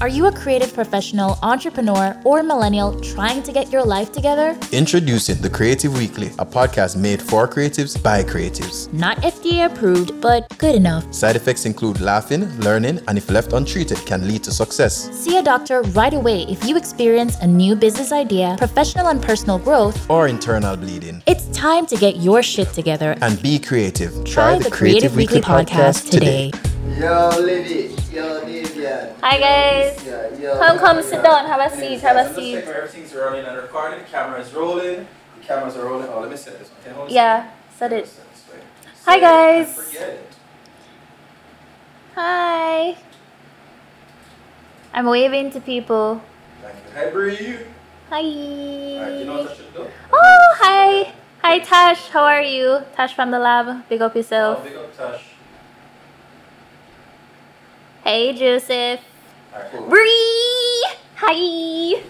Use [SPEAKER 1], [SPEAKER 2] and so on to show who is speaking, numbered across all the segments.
[SPEAKER 1] Are you a creative professional, entrepreneur, or millennial trying to get your life together?
[SPEAKER 2] Introducing The Creative Weekly, a podcast made for creatives by creatives.
[SPEAKER 1] Not FDA approved, but good enough.
[SPEAKER 2] Side effects include laughing, learning, and if left untreated, can lead to success.
[SPEAKER 1] See a doctor right away if you experience a new business idea, professional and personal growth,
[SPEAKER 2] or internal bleeding.
[SPEAKER 1] It's time to get your shit together
[SPEAKER 2] and be creative.
[SPEAKER 1] Try, Try the, the, Creative, Creative Weekly, Weekly podcast, podcast today.
[SPEAKER 3] Yo, Livy. Yo, Davian.
[SPEAKER 1] Hi, guys. Yeah, yo, come, come, sit down. Have a seat. Have a seat.
[SPEAKER 3] Everything's rolling and recording. The camera rolling. The cameras are rolling. Oh, let me set this one.
[SPEAKER 1] Yeah, set it. Hi, guys. Hi. I'm waving to people.
[SPEAKER 3] Thank you. Hi, Bree.
[SPEAKER 1] Hi. you know what I should do? Oh, hi. Hi, Tash. How are you? Tash from the lab. Big up yourself.
[SPEAKER 3] Oh, big up, Tash.
[SPEAKER 1] Hey, Joseph.
[SPEAKER 3] Alright, cool.
[SPEAKER 1] Bree. Hi.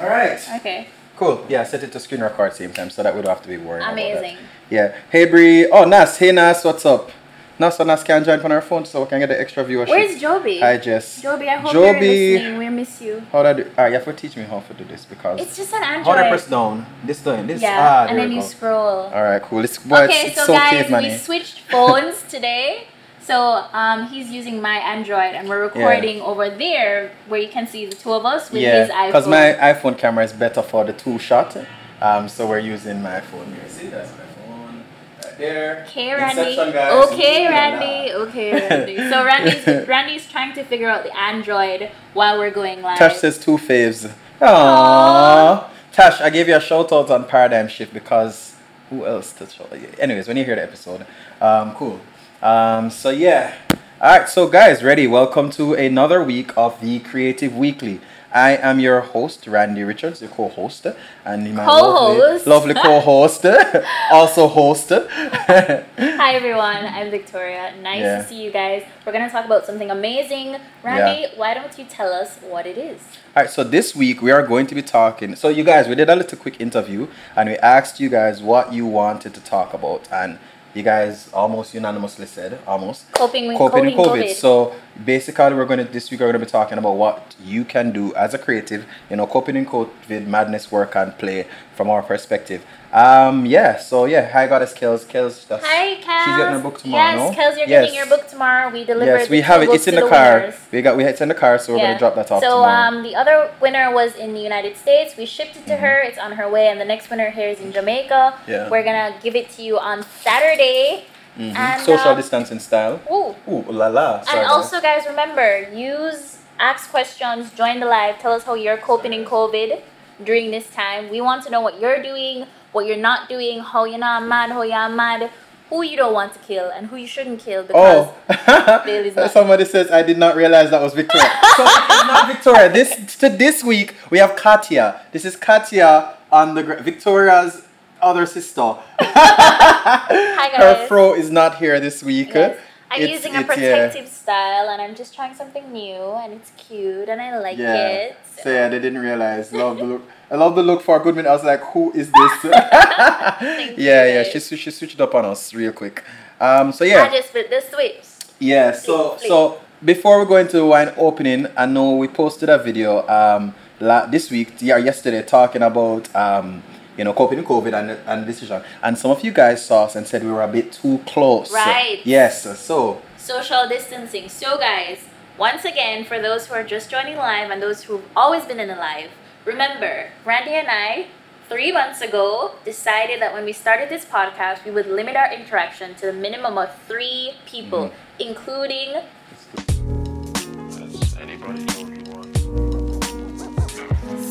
[SPEAKER 3] All right.
[SPEAKER 1] Okay.
[SPEAKER 3] Cool. Yeah, set it to screen record same time so that we don't have to be worried.
[SPEAKER 1] Amazing.
[SPEAKER 3] Yeah. Hey, Bree. Oh, Nas. Hey, Nas. What's up? Nas so Nas can join on our phone so we can get the extra viewership.
[SPEAKER 1] Where's Joby?
[SPEAKER 3] Hi, Jess.
[SPEAKER 1] Joby, I hope Joby, you're listening. We miss you.
[SPEAKER 3] How do I do? Alright, you have to teach me how to do this because
[SPEAKER 1] it's just an Android.
[SPEAKER 3] How do I press down? This down. This.
[SPEAKER 1] Yeah.
[SPEAKER 3] Ah,
[SPEAKER 1] and then you
[SPEAKER 3] go.
[SPEAKER 1] scroll.
[SPEAKER 3] All right. Cool. It's, well,
[SPEAKER 1] okay,
[SPEAKER 3] it's,
[SPEAKER 1] so
[SPEAKER 3] it's so
[SPEAKER 1] guys,
[SPEAKER 3] money.
[SPEAKER 1] we switched phones today. So um, he's using my Android, and we're recording yeah. over there where you can see the two of us with
[SPEAKER 3] yeah,
[SPEAKER 1] his iPhone.
[SPEAKER 3] because my iPhone camera is better for the two shot. Um, so we're using my phone here. See, that's my phone right there.
[SPEAKER 1] Okay, Randy. Okay, Randy. Okay, Randy. So Randy's Randy's trying to figure out the Android while we're going live.
[SPEAKER 3] Tash says two faves. Aww. Aww. Tash, I gave you a shout out on Paradigm Shift because who else to show? Anyways, when you hear the episode, um, cool. Um, so yeah. All right, so guys, ready? Welcome to another week of the Creative Weekly. I am your host, Randy Richards, your co-host, and my
[SPEAKER 1] co-host.
[SPEAKER 3] lovely, lovely co-host, also host.
[SPEAKER 1] Hi everyone, I'm Victoria. Nice yeah. to see you guys. We're gonna talk about something amazing. Randy, yeah. why don't you tell us what it is?
[SPEAKER 3] All right, so this week we are going to be talking. So you guys, we did a little quick interview, and we asked you guys what you wanted to talk about, and you guys almost unanimously said almost
[SPEAKER 1] coping with
[SPEAKER 3] coping
[SPEAKER 1] with
[SPEAKER 3] COVID. COVID. So basically, we're gonna this week we're gonna be talking about what you can do as a creative, you know, coping in COVID, madness, work and play from our perspective. Um, yeah, so yeah, hi goddess Kels. Kels,
[SPEAKER 1] that's, Hi, Kels.
[SPEAKER 3] She's getting her book tomorrow.
[SPEAKER 1] Yes, no? Kels, you're yes. getting your book tomorrow. We delivered. Yes,
[SPEAKER 3] we have it. It's in the, the car. Winners. We got we it's in the car, so we're gonna drop that off.
[SPEAKER 1] So
[SPEAKER 3] tomorrow.
[SPEAKER 1] um, the other winner was in the United States. We shipped it to mm-hmm. her. It's on her way, and the next winner here is in Jamaica.
[SPEAKER 3] Yeah.
[SPEAKER 1] We're gonna give it to you on Saturday.
[SPEAKER 3] Mm-hmm. And, Social um, distancing style.
[SPEAKER 1] Ooh.
[SPEAKER 3] Ooh, la la.
[SPEAKER 1] Sorry, and also, guys, remember, use, ask questions, join the live, tell us how you're coping in COVID during this time. We want to know what you're doing, what you're not doing, how you're not mad, how you're mad, who you don't want to kill, and who you shouldn't kill oh. because
[SPEAKER 3] oh. Somebody says, I did not realize that was Victoria. so, not Victoria. This, to this week, we have Katia. This is Katia on the Victoria's other sister.
[SPEAKER 1] Hi
[SPEAKER 3] guys. Her fro is not here this week.
[SPEAKER 1] Yes. I'm it's, using a protective yeah. style and I'm just trying something new and it's cute and I like
[SPEAKER 3] yeah.
[SPEAKER 1] it.
[SPEAKER 3] So. so yeah, they didn't realize. Love the look. I love the look for a good minute. I was like, who is this? yeah, yeah. She she switched up on us real quick. Um, so yeah.
[SPEAKER 1] I just fit the switch.
[SPEAKER 3] Yeah. So so before we go into the wine opening, I know we posted a video um la- this week, yeah, yesterday, talking about um you know, coping with COVID and, and decision. And some of you guys saw us and said we were a bit too close.
[SPEAKER 1] Right.
[SPEAKER 3] Yes. So
[SPEAKER 1] social distancing. So guys, once again, for those who are just joining live and those who've always been in the live, remember, Randy and I, three months ago, decided that when we started this podcast, we would limit our interaction to the minimum of three people, mm-hmm. including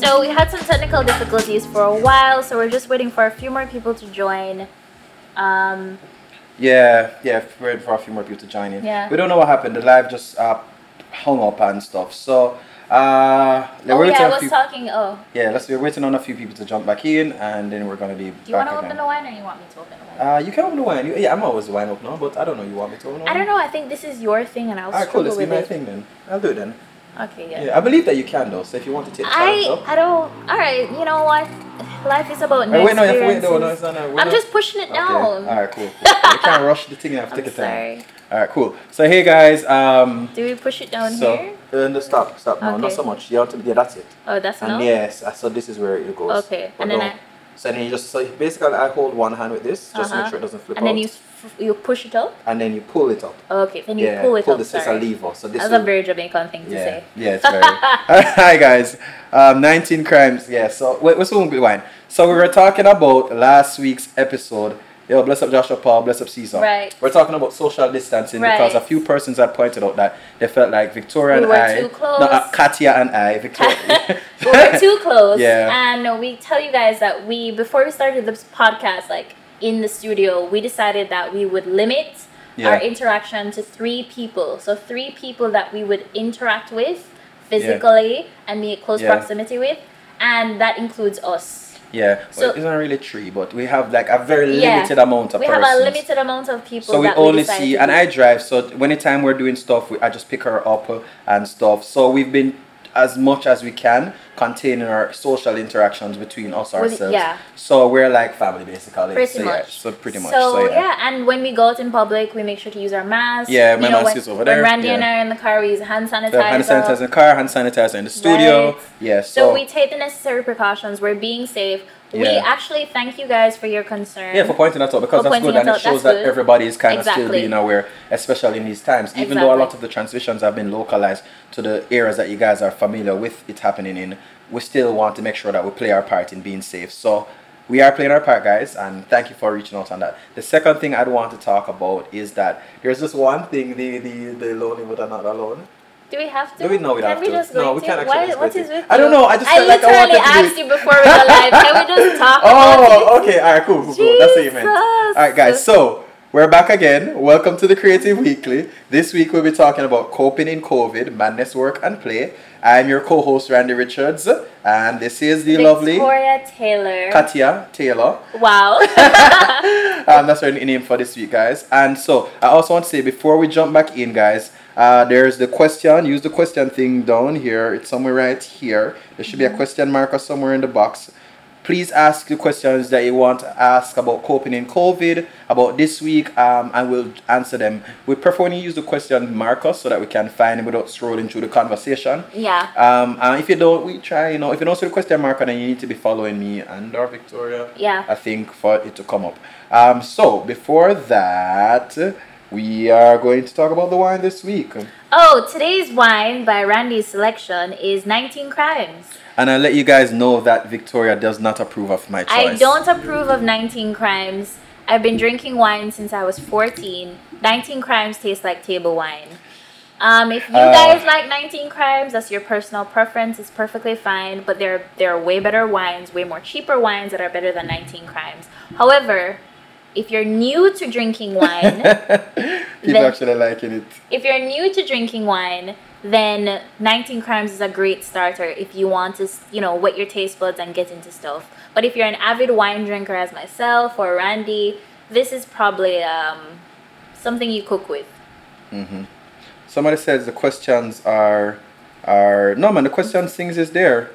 [SPEAKER 1] So we had some technical difficulties for a while, so we're just waiting for a few more people to join. Um,
[SPEAKER 3] yeah, yeah, we're waiting for a few more people to join in.
[SPEAKER 1] Yeah.
[SPEAKER 3] We don't know what happened. The live just uh, hung up and stuff. So uh,
[SPEAKER 1] oh yeah, I was few, talking. Oh.
[SPEAKER 3] Yeah, let's. We're waiting on a few people to jump back in, and then we're gonna be.
[SPEAKER 1] Do you want to open the wine, or you want me to open the
[SPEAKER 3] wine? Uh, you can open the wine. You, yeah, I'm always the wine opener, but I don't know. You want me to open the wine?
[SPEAKER 1] I don't know. I think this is your thing, and I'll.
[SPEAKER 3] Alright,
[SPEAKER 1] cool.
[SPEAKER 3] Let's
[SPEAKER 1] be
[SPEAKER 3] my thing then. I'll do it then.
[SPEAKER 1] Okay, yeah.
[SPEAKER 3] Yeah, I believe that you can though. So if you want to take the
[SPEAKER 1] I
[SPEAKER 3] up.
[SPEAKER 1] I don't. All right, you know what? Life is about
[SPEAKER 3] new wait, no, you have to wait. No, no, it's not. No,
[SPEAKER 1] I'm not. just pushing it down.
[SPEAKER 3] Okay. All right, cool. cool. you can't rush the thing. You have to take a time. All right, cool. So hey guys, um.
[SPEAKER 1] Do we push it down so, here?
[SPEAKER 3] Uh, no, stop, stop. No, not so much. You have to, yeah, that's it.
[SPEAKER 1] Oh, that's
[SPEAKER 3] And yes, uh, so this is where it goes.
[SPEAKER 1] Okay,
[SPEAKER 3] But
[SPEAKER 1] and then. I-
[SPEAKER 3] So then you just so basically I hold one hand with this just to
[SPEAKER 1] Uh-huh.
[SPEAKER 3] make sure it doesn't flip
[SPEAKER 1] And
[SPEAKER 3] out.
[SPEAKER 1] then you f- you push it up.
[SPEAKER 3] and then you pull it up.
[SPEAKER 1] Okay, then you
[SPEAKER 3] yeah,
[SPEAKER 1] pull it up.
[SPEAKER 3] this. It's a lever. So this
[SPEAKER 1] That's
[SPEAKER 3] will-
[SPEAKER 1] a very Jamaican thing to
[SPEAKER 3] yeah,
[SPEAKER 1] say.
[SPEAKER 3] yeah, it's very. Hi guys, um, 19 crimes. Yeah, so wait, what's wrong with wine? So we were talking about last week's episode. Yo, bless up Joshua Paul, bless up Caesar.
[SPEAKER 1] Right.
[SPEAKER 3] We're talking about social distancing because a few persons had pointed out that they felt like Victoria
[SPEAKER 1] We
[SPEAKER 3] and I,
[SPEAKER 1] too close.
[SPEAKER 3] no, uh, Katia and I, Victoria.
[SPEAKER 1] we were too close.
[SPEAKER 3] Yeah.
[SPEAKER 1] And we tell you guys that we before we started this podcast, like in the studio, we decided that we would limit
[SPEAKER 3] Yeah.
[SPEAKER 1] our interaction to three people. So three people that we would interact with physically and be in close
[SPEAKER 3] Yeah.
[SPEAKER 1] proximity with, and that includes us.
[SPEAKER 3] Yeah,
[SPEAKER 1] So-
[SPEAKER 3] well, it's not really three, but we have like a very
[SPEAKER 1] Yeah.
[SPEAKER 3] limited amount of people.
[SPEAKER 1] We
[SPEAKER 3] persons.
[SPEAKER 1] have a limited amount of people.
[SPEAKER 3] So we only
[SPEAKER 1] decide
[SPEAKER 3] see, and I drive. So anytime we're doing stuff, we, I just pick her up and stuff. So we've been as much as we can containing our social interactions between us ourselves.
[SPEAKER 1] yeah.
[SPEAKER 3] So we're like family basically.
[SPEAKER 1] Pretty
[SPEAKER 3] so, yeah, so pretty much.
[SPEAKER 1] So,
[SPEAKER 3] So, yeah.
[SPEAKER 1] yeah. and when we go out in public, we make sure to use our masks.
[SPEAKER 3] Yeah, my
[SPEAKER 1] You know,
[SPEAKER 3] mask
[SPEAKER 1] when,
[SPEAKER 3] is over there.
[SPEAKER 1] when Randy and. I are in the car, we use hand sanitizer.
[SPEAKER 3] So hand sanitizer in the car, hand sanitizer in the studio.
[SPEAKER 1] Right.
[SPEAKER 3] Yeah.
[SPEAKER 1] So,
[SPEAKER 3] So,
[SPEAKER 1] we take the necessary precautions. We're being safe. We actually thank you guys for your concern.
[SPEAKER 3] yeah, for pointing that out because
[SPEAKER 1] For
[SPEAKER 3] that's good and
[SPEAKER 1] it
[SPEAKER 3] it shows that everybody is kind of still being aware, especially in these times. Even though a lot of the transmissions have been localized to the areas that you guys are familiar with it happening in, we still want to make sure that we play our part in being safe. So we are playing our part, guys, and thank you for reaching out on that. The second thing I'd want to talk about is that there's just one thing the the, the lonely but are not alone.
[SPEAKER 1] Do we have to?
[SPEAKER 3] Do we? No, we
[SPEAKER 1] Can
[SPEAKER 3] have
[SPEAKER 1] we
[SPEAKER 3] to.
[SPEAKER 1] just go
[SPEAKER 3] No, we can't actually
[SPEAKER 1] Why, what is
[SPEAKER 3] it.
[SPEAKER 1] with
[SPEAKER 3] I don't know, I just
[SPEAKER 1] I
[SPEAKER 3] felt like I wanted to do
[SPEAKER 1] asked you before we go live. Can we just talk about?
[SPEAKER 3] Oh, okay. All right, cool, cool, cool. That's what you meant. All right, guys. So we're back again. Welcome to the Creative Weekly. This week we'll be talking about coping in COVID, madness, work, and play. I'm your co-host Randy Richards, and this is the lovely
[SPEAKER 1] Victoria Taylor.
[SPEAKER 3] Katia Taylor.
[SPEAKER 1] Wow.
[SPEAKER 3] um, that's our name for this week, guys. And so I also want to say before we jump back in, guys, uh, there's the question. Use the question thing down here. It's somewhere right here. There should be a question marker somewhere in the box. Please ask the questions that you want to ask about coping in COVID, about this week, um, and we'll answer them. We prefer when you use the question marker so that we can find them without scrolling through the conversation.
[SPEAKER 1] yeah.
[SPEAKER 3] Um, and if you don't, we try, you know, if you don't see the question marker, then you need to be following me and or Victoria.
[SPEAKER 1] Yeah.
[SPEAKER 3] I think for it to come up. Um, so before that, we are going to talk about the wine this week,
[SPEAKER 1] Oh, today's wine by Randy's selection is 19 Crimes.
[SPEAKER 3] and I'll let you guys know that Victoria does not approve of my choice.
[SPEAKER 1] I don't approve of 19 Crimes. I've been drinking wine since I was 14. 19 Crimes tastes like table wine. Um, if you
[SPEAKER 3] Uh,
[SPEAKER 1] guys like 19 Crimes, that's your personal preference. It's perfectly fine. But there, there are way better wines, way more cheaper wines that are better than 19 Crimes. However, if you're new to drinking wine,
[SPEAKER 3] People
[SPEAKER 1] then-
[SPEAKER 3] actually liking it.
[SPEAKER 1] if you're new to drinking wine, then 19 Crimes is a great starter if you want to, you know, wet your taste buds and get into stuff. But if you're an avid wine drinker as myself or Randy, this is probably um, something you cook with.
[SPEAKER 3] Somebody says the questions are are no man. The question things is there.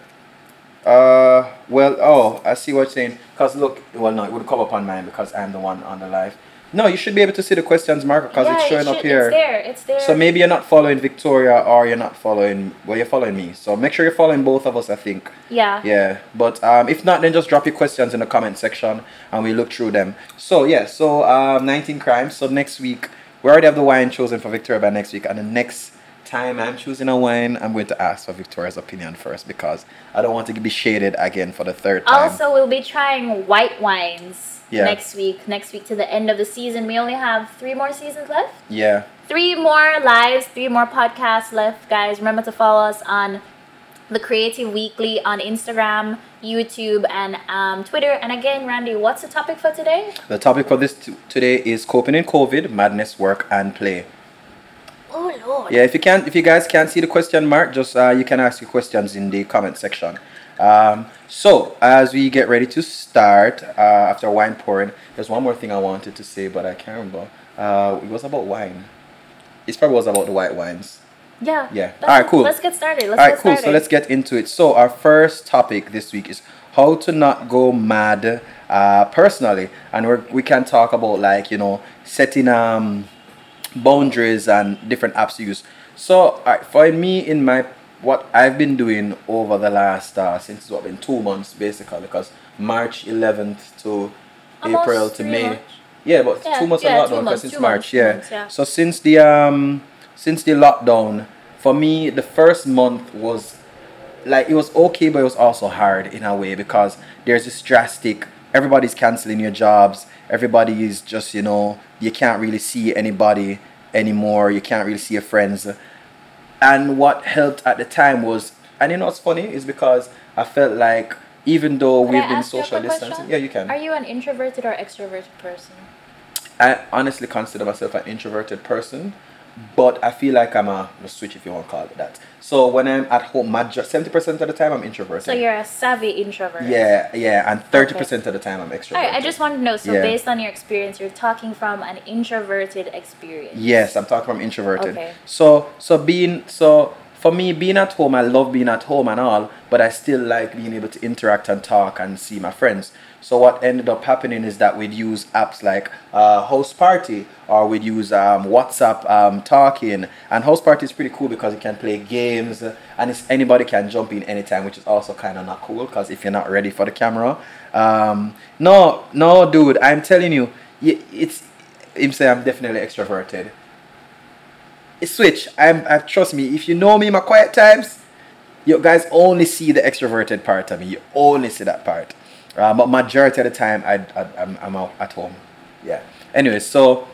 [SPEAKER 3] Uh, well, oh, I see what you're saying. Cause look, well, no, it would come up on mine because I'm the one on the live. No, you should be able to see the questions marker because it's
[SPEAKER 1] it
[SPEAKER 3] showing up here.
[SPEAKER 1] It's there. It's there.
[SPEAKER 3] So maybe you're not following Victoria or you're not following well you're following me. So make sure you're following both of us I think.
[SPEAKER 1] yeah.
[SPEAKER 3] Yeah. But um if not then just drop your questions in the comment section and we look through them. So yeah, so um 19 crimes. So next week we already have the wine chosen for Victoria by next week and the next time I'm choosing a wine I'm going to ask for Victoria's opinion first because I don't want to be shaded again for the third time.
[SPEAKER 1] Also, we'll be trying white wines
[SPEAKER 3] Yeah.
[SPEAKER 1] next week. Next week to the end of the season. We only have three more seasons left.
[SPEAKER 3] yeah.
[SPEAKER 1] three more lives, three more podcasts left, guys. Remember to follow us on the Creative Weekly on Instagram, YouTube, and um, Twitter. And again, Randy, what's the topic for today?
[SPEAKER 3] The topic for this t- today is coping in COVID, madness, work and play.
[SPEAKER 1] Lord.
[SPEAKER 3] Yeah, if you can't, if you guys can't see the question mark, just uh, you can ask your questions in the comment section. Um, so as we get ready to start, uh, after wine pouring, there's one more thing I wanted to say, but I can't remember. Uh, it was about wine. It probably was about the white wines.
[SPEAKER 1] Yeah.
[SPEAKER 3] Yeah. Alright, cool.
[SPEAKER 1] Let's get started. Let's
[SPEAKER 3] All right, cool.
[SPEAKER 1] started.
[SPEAKER 3] So let's get into it. So our first topic this week is how to not go mad uh, personally, and we we can talk about like you know setting um boundaries and different apps you use So, alright, for me, in my what I've been doing over the last uh, since what been two months basically, because March 11th to
[SPEAKER 1] Almost
[SPEAKER 3] April to May.
[SPEAKER 1] months.
[SPEAKER 3] Yeah, but
[SPEAKER 1] Yeah,
[SPEAKER 3] two months
[SPEAKER 1] yeah,
[SPEAKER 3] of lockdown because since March,
[SPEAKER 1] months,
[SPEAKER 3] yeah.
[SPEAKER 1] months, yeah.
[SPEAKER 3] So since the um since the lockdown, for me the first month was like it was okay, but it was also hard in a way because there's this drastic. Everybody's canceling your jobs. Everybody is just you know you can't really see anybody anymore. You can't really see your friends. And what helped at the time was, and you know what's funny is because I felt like even though
[SPEAKER 1] Could
[SPEAKER 3] we've
[SPEAKER 1] I
[SPEAKER 3] been social distancing,
[SPEAKER 1] question?
[SPEAKER 3] yeah, you can.
[SPEAKER 1] Are you an introverted or extroverted person?
[SPEAKER 3] I honestly consider myself an introverted person, but I feel like I'm a, a switch if you want to call it that. So when I'm at home, seventy percent of the time I'm introverted.
[SPEAKER 1] So you're a savvy introvert.
[SPEAKER 3] yeah, yeah, and thirty percent of the time I'm extroverted.
[SPEAKER 1] Alright, I just want to know. So
[SPEAKER 3] Yeah.
[SPEAKER 1] based on your experience, you're talking from an introverted experience.
[SPEAKER 3] Yes, I'm talking from introverted.
[SPEAKER 1] Okay.
[SPEAKER 3] So so being so for me being at home, I love being at home and all, but I still like being able to interact and talk and see my friends. So what ended up happening is that we'd use apps like uh, Houseparty or we'd use um, WhatsApp um, Talking. And Houseparty is pretty cool because you can play games and it's, anybody can jump in anytime, which is also kind of not cool because if you're not ready for the camera, um, no, no, dude, I'm telling you, it's. Him say I'm definitely extroverted switch. I'm, I trust me. If you know me, my quiet times, you guys only see the extroverted part of me. You only see that part. Uh, but majority of the time, I, I I'm, I'm out at home. Yeah. Anyway, so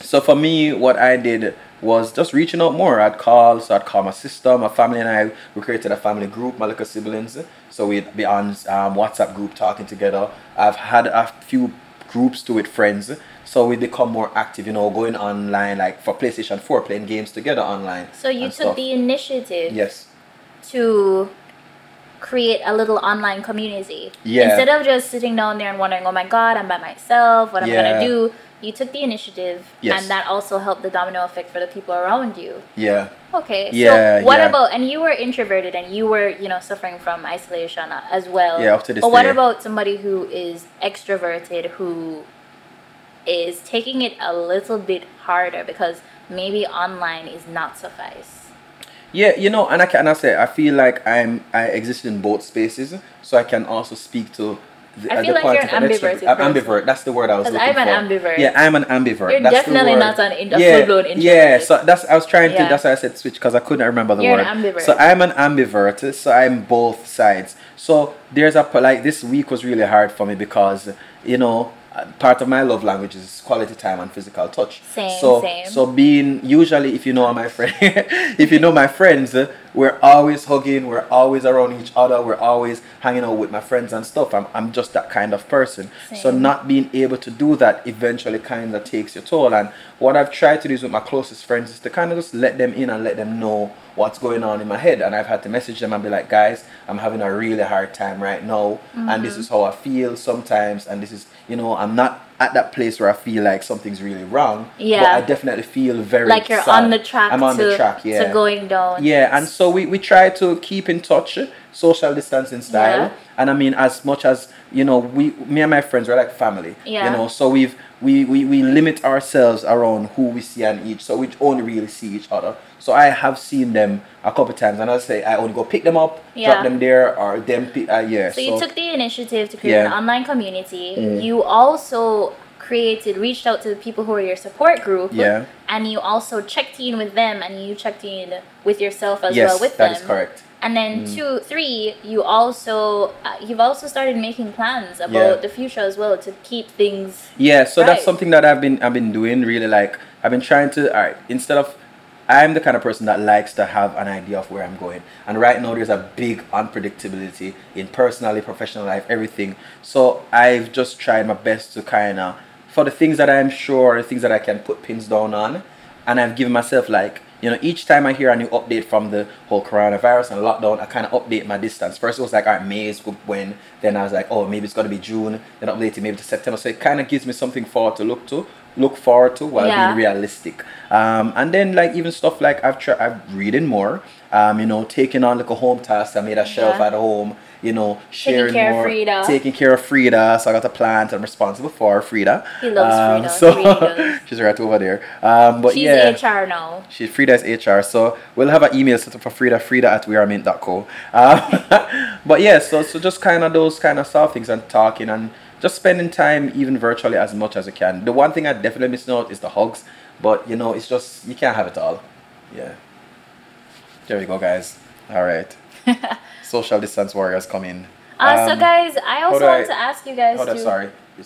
[SPEAKER 3] so for me, what I did was just reaching out more. I'd call, so I'd call my sister, my family, and I. We created a family group, my little siblings. So we'd be on um, WhatsApp group talking together. I've had a few groups to with friends. So we become more active, you know, going online, like for PlayStation 4, playing games together online.
[SPEAKER 1] So you took
[SPEAKER 3] stuff.
[SPEAKER 1] the initiative
[SPEAKER 3] Yes.
[SPEAKER 1] to create a little online community.
[SPEAKER 3] Yeah.
[SPEAKER 1] Instead of just sitting down there and wondering, oh my god, I'm by myself, what am I
[SPEAKER 3] Yeah.
[SPEAKER 1] gonna do? You took the initiative
[SPEAKER 3] Yes.
[SPEAKER 1] and that also helped the domino effect for the people around you.
[SPEAKER 3] Yeah.
[SPEAKER 1] Okay.
[SPEAKER 3] Yeah,
[SPEAKER 1] So what
[SPEAKER 3] yeah.
[SPEAKER 1] about and you were introverted and you were, you know, suffering from isolation uh, as well.
[SPEAKER 3] Yeah, to this
[SPEAKER 1] But what about somebody who is extroverted who is taking it a little bit harder because maybe online is not suffice.
[SPEAKER 3] Yeah, you know, and I can I say I feel like I'm I exist in both spaces, so I can also speak to. The,
[SPEAKER 1] I feel
[SPEAKER 3] the
[SPEAKER 1] like
[SPEAKER 3] point
[SPEAKER 1] you're
[SPEAKER 3] of
[SPEAKER 1] an.
[SPEAKER 3] I'm ambivert. That's the word I was looking for.
[SPEAKER 1] I'm an
[SPEAKER 3] for.
[SPEAKER 1] ambivert.
[SPEAKER 3] Yeah, I'm an ambivert.
[SPEAKER 1] You're
[SPEAKER 3] that's
[SPEAKER 1] definitely not an in-
[SPEAKER 3] yeah,
[SPEAKER 1] full-blown
[SPEAKER 3] Yeah, so that's I was trying to.
[SPEAKER 1] Yeah.
[SPEAKER 3] That's why I said switch because I couldn't remember the
[SPEAKER 1] You're
[SPEAKER 3] word.
[SPEAKER 1] an ambivert.
[SPEAKER 3] So I'm an ambivert. So I'm both sides. So there's a like this week was really hard for me because you know part of my love language is quality time and physical touch.
[SPEAKER 1] Same,
[SPEAKER 3] so
[SPEAKER 1] same.
[SPEAKER 3] so being usually if you know my friend if you know my friends we're always hugging we're always around each other we're always hanging out with my friends and stuff i'm, I'm just that kind of person
[SPEAKER 1] Same.
[SPEAKER 3] so not being able to do that eventually kind of takes your toll and what i've tried to do is with my closest friends is to kind of just let them in and let them know what's going on in my head and i've had to message them and be like guys i'm having a really hard time right now and
[SPEAKER 1] Mm-hmm.
[SPEAKER 3] this is how i feel sometimes and this is you know i'm not at that place where i feel like something's really wrong
[SPEAKER 1] Yeah.
[SPEAKER 3] but i definitely feel very
[SPEAKER 1] Like you're
[SPEAKER 3] sad.
[SPEAKER 1] on the track
[SPEAKER 3] i'm on
[SPEAKER 1] to,
[SPEAKER 3] the track yeah
[SPEAKER 1] to going down.
[SPEAKER 3] yeah, and so we, we try to keep in touch, social distancing style.
[SPEAKER 1] Yeah.
[SPEAKER 3] And I mean, as much as you know, we me and my friends we're like family.
[SPEAKER 1] Yeah.
[SPEAKER 3] You know, so we've we, we we limit ourselves around who we see and each, so we only really see each other. So I have seen them a couple times, and I say I only go pick them up,
[SPEAKER 1] Yeah.
[SPEAKER 3] drop them there, or them pick. Uh, yeah.
[SPEAKER 1] So you took the initiative to create
[SPEAKER 3] Yeah.
[SPEAKER 1] an online community.
[SPEAKER 3] Mm.
[SPEAKER 1] You also created, reached out to the people who are your support group.
[SPEAKER 3] Yeah.
[SPEAKER 1] And you also checked in with them, and you checked in with yourself as
[SPEAKER 3] yes,
[SPEAKER 1] well with
[SPEAKER 3] that
[SPEAKER 1] them.
[SPEAKER 3] is correct.
[SPEAKER 1] And then
[SPEAKER 3] Mm.
[SPEAKER 1] two, three, you also uh, you've also started making plans about
[SPEAKER 3] Yeah.
[SPEAKER 1] the future as well to keep things.
[SPEAKER 3] Yeah, so
[SPEAKER 1] Right.
[SPEAKER 3] that's something that I've been I've been doing really like I've been trying to all right instead of I'm the kind of person that likes to have an idea of where I'm going. And right now there's a big unpredictability in personally, professional life, everything. So I've just tried my best to kind of for the things that I'm sure, the things that I can put pins down on, and I've given myself like you know, each time I hear a new update from the whole coronavirus and lockdown, I kind of update my distance. First, it was like, all right, May is good when. Then I was like, oh, maybe it's going to be June. Then updated maybe to September. So it kind of gives me something forward to look to, look forward to while
[SPEAKER 1] Yeah.
[SPEAKER 3] being realistic. Um, and then like even stuff like I've tried, I've reading more. Um, you know, taking on like a home task. I made a shelf
[SPEAKER 1] Yeah.
[SPEAKER 3] at home you know, sharing
[SPEAKER 1] care of
[SPEAKER 3] more,
[SPEAKER 1] Frida.
[SPEAKER 3] taking care of Frida. So I got a plant. I'm responsible for Frida.
[SPEAKER 1] He loves Frida.
[SPEAKER 3] So
[SPEAKER 1] does.
[SPEAKER 3] she's right over there. Um, but
[SPEAKER 1] She's
[SPEAKER 3] yeah,
[SPEAKER 1] HR now.
[SPEAKER 3] She's Frida's HR, so we'll have an email set up for Frida, Frida at wearemint.co. Um, but yeah, so so just kind of those kind of soft things and talking and just spending time even virtually as much as you can. The one thing I definitely miss out is the hugs, but you know it's just you can't have it all. Yeah. There you go, guys. All right. Social distance warriors come in.
[SPEAKER 1] Uh, so
[SPEAKER 3] Um,
[SPEAKER 1] guys, I also want
[SPEAKER 3] I-
[SPEAKER 1] to ask you guys
[SPEAKER 3] Hold on, sorry. Yeah,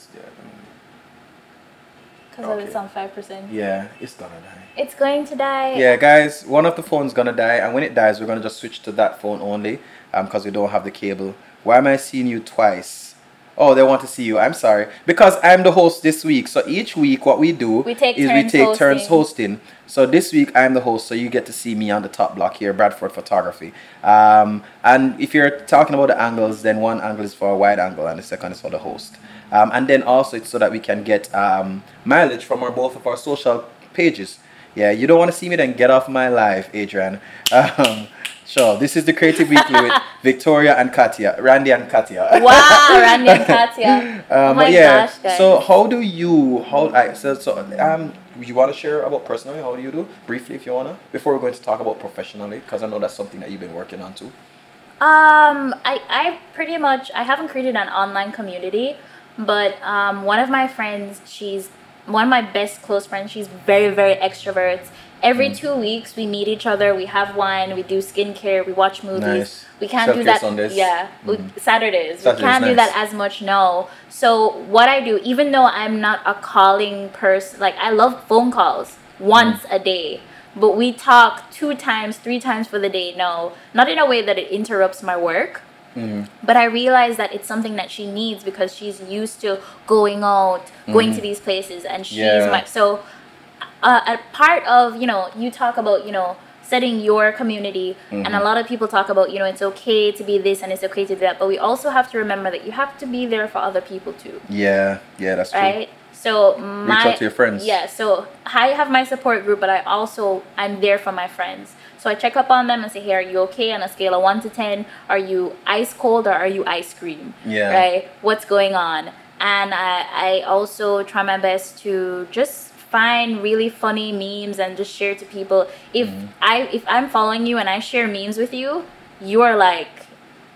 [SPEAKER 1] because
[SPEAKER 3] Okay.
[SPEAKER 1] it's on five percent.
[SPEAKER 3] yeah, it's gonna die.
[SPEAKER 1] It's going to die.
[SPEAKER 3] Yeah, guys, one of the phones gonna die, and when it dies, we're gonna just switch to that phone only, um, because we don't have the cable. Why am I seeing you twice? Oh, they want to see you. I'm sorry, because I'm the host this week. So each week, what we do
[SPEAKER 1] We
[SPEAKER 3] is we take turns
[SPEAKER 1] hosting.
[SPEAKER 3] So this week, I'm the host, so you get to see me on the top block here, Bradford Photography. Um, and if you're talking about the angles, then one angle is for a wide angle, and the second is for the host. Um, and then also it's so that we can get um, mileage from our both of our social pages. Yeah, you don't want to see me, then get off my live, Adrian. Um, sure, this is the Creative Weekly with Victoria and Katia, Randy and Katia.
[SPEAKER 1] Wow, Randy and Katia.
[SPEAKER 3] Um,
[SPEAKER 1] oh my
[SPEAKER 3] yeah,
[SPEAKER 1] gosh, guys.
[SPEAKER 3] so how do you how I so so um you want to share about personally how do you do briefly if you wanna before we're going to talk about professionally because I know that's something that you've been working on too.
[SPEAKER 1] Um, I, I pretty much I haven't created an online community, but um, one of my friends, she's one of my best close friends. She's very very extrovert. Every
[SPEAKER 3] Mm.
[SPEAKER 1] two weeks we meet each other. We have wine. We do skincare. We watch movies.
[SPEAKER 3] Nice.
[SPEAKER 1] We can't do that.
[SPEAKER 3] Sundays.
[SPEAKER 1] Yeah, we, Saturdays.
[SPEAKER 3] Saturdays,
[SPEAKER 1] we can't do that as much now. So what I do, even though I'm not a calling person, like I love phone calls once
[SPEAKER 3] Mm.
[SPEAKER 1] a day. But we talk two times, three times for the day. No, not in a way that it interrupts my work.
[SPEAKER 3] Mm.
[SPEAKER 1] But I realize that it's something that she needs because she's used to going out, going to these places, and she's
[SPEAKER 3] Mm. Yeah.
[SPEAKER 1] my so. Uh, a part of you know you talk about you know setting your community, and
[SPEAKER 3] Mm-hmm.
[SPEAKER 1] a lot of people talk about you know it's okay to be this and it's okay to do that, but we also have to remember that you have to be there for other people too
[SPEAKER 3] Yeah, yeah, that's true.
[SPEAKER 1] right so my
[SPEAKER 3] out to your friends.
[SPEAKER 1] yeah so i have my support group but i also i'm there for my friends so i check up on them and say hey are you okay on a scale of 1 to 10 are you ice cold or are you ice cream
[SPEAKER 3] Yeah.
[SPEAKER 1] right what's going on and i i also try my best to just find really funny memes and just share to people if
[SPEAKER 3] Mm-hmm.
[SPEAKER 1] i if i'm following you and i share memes with you you are like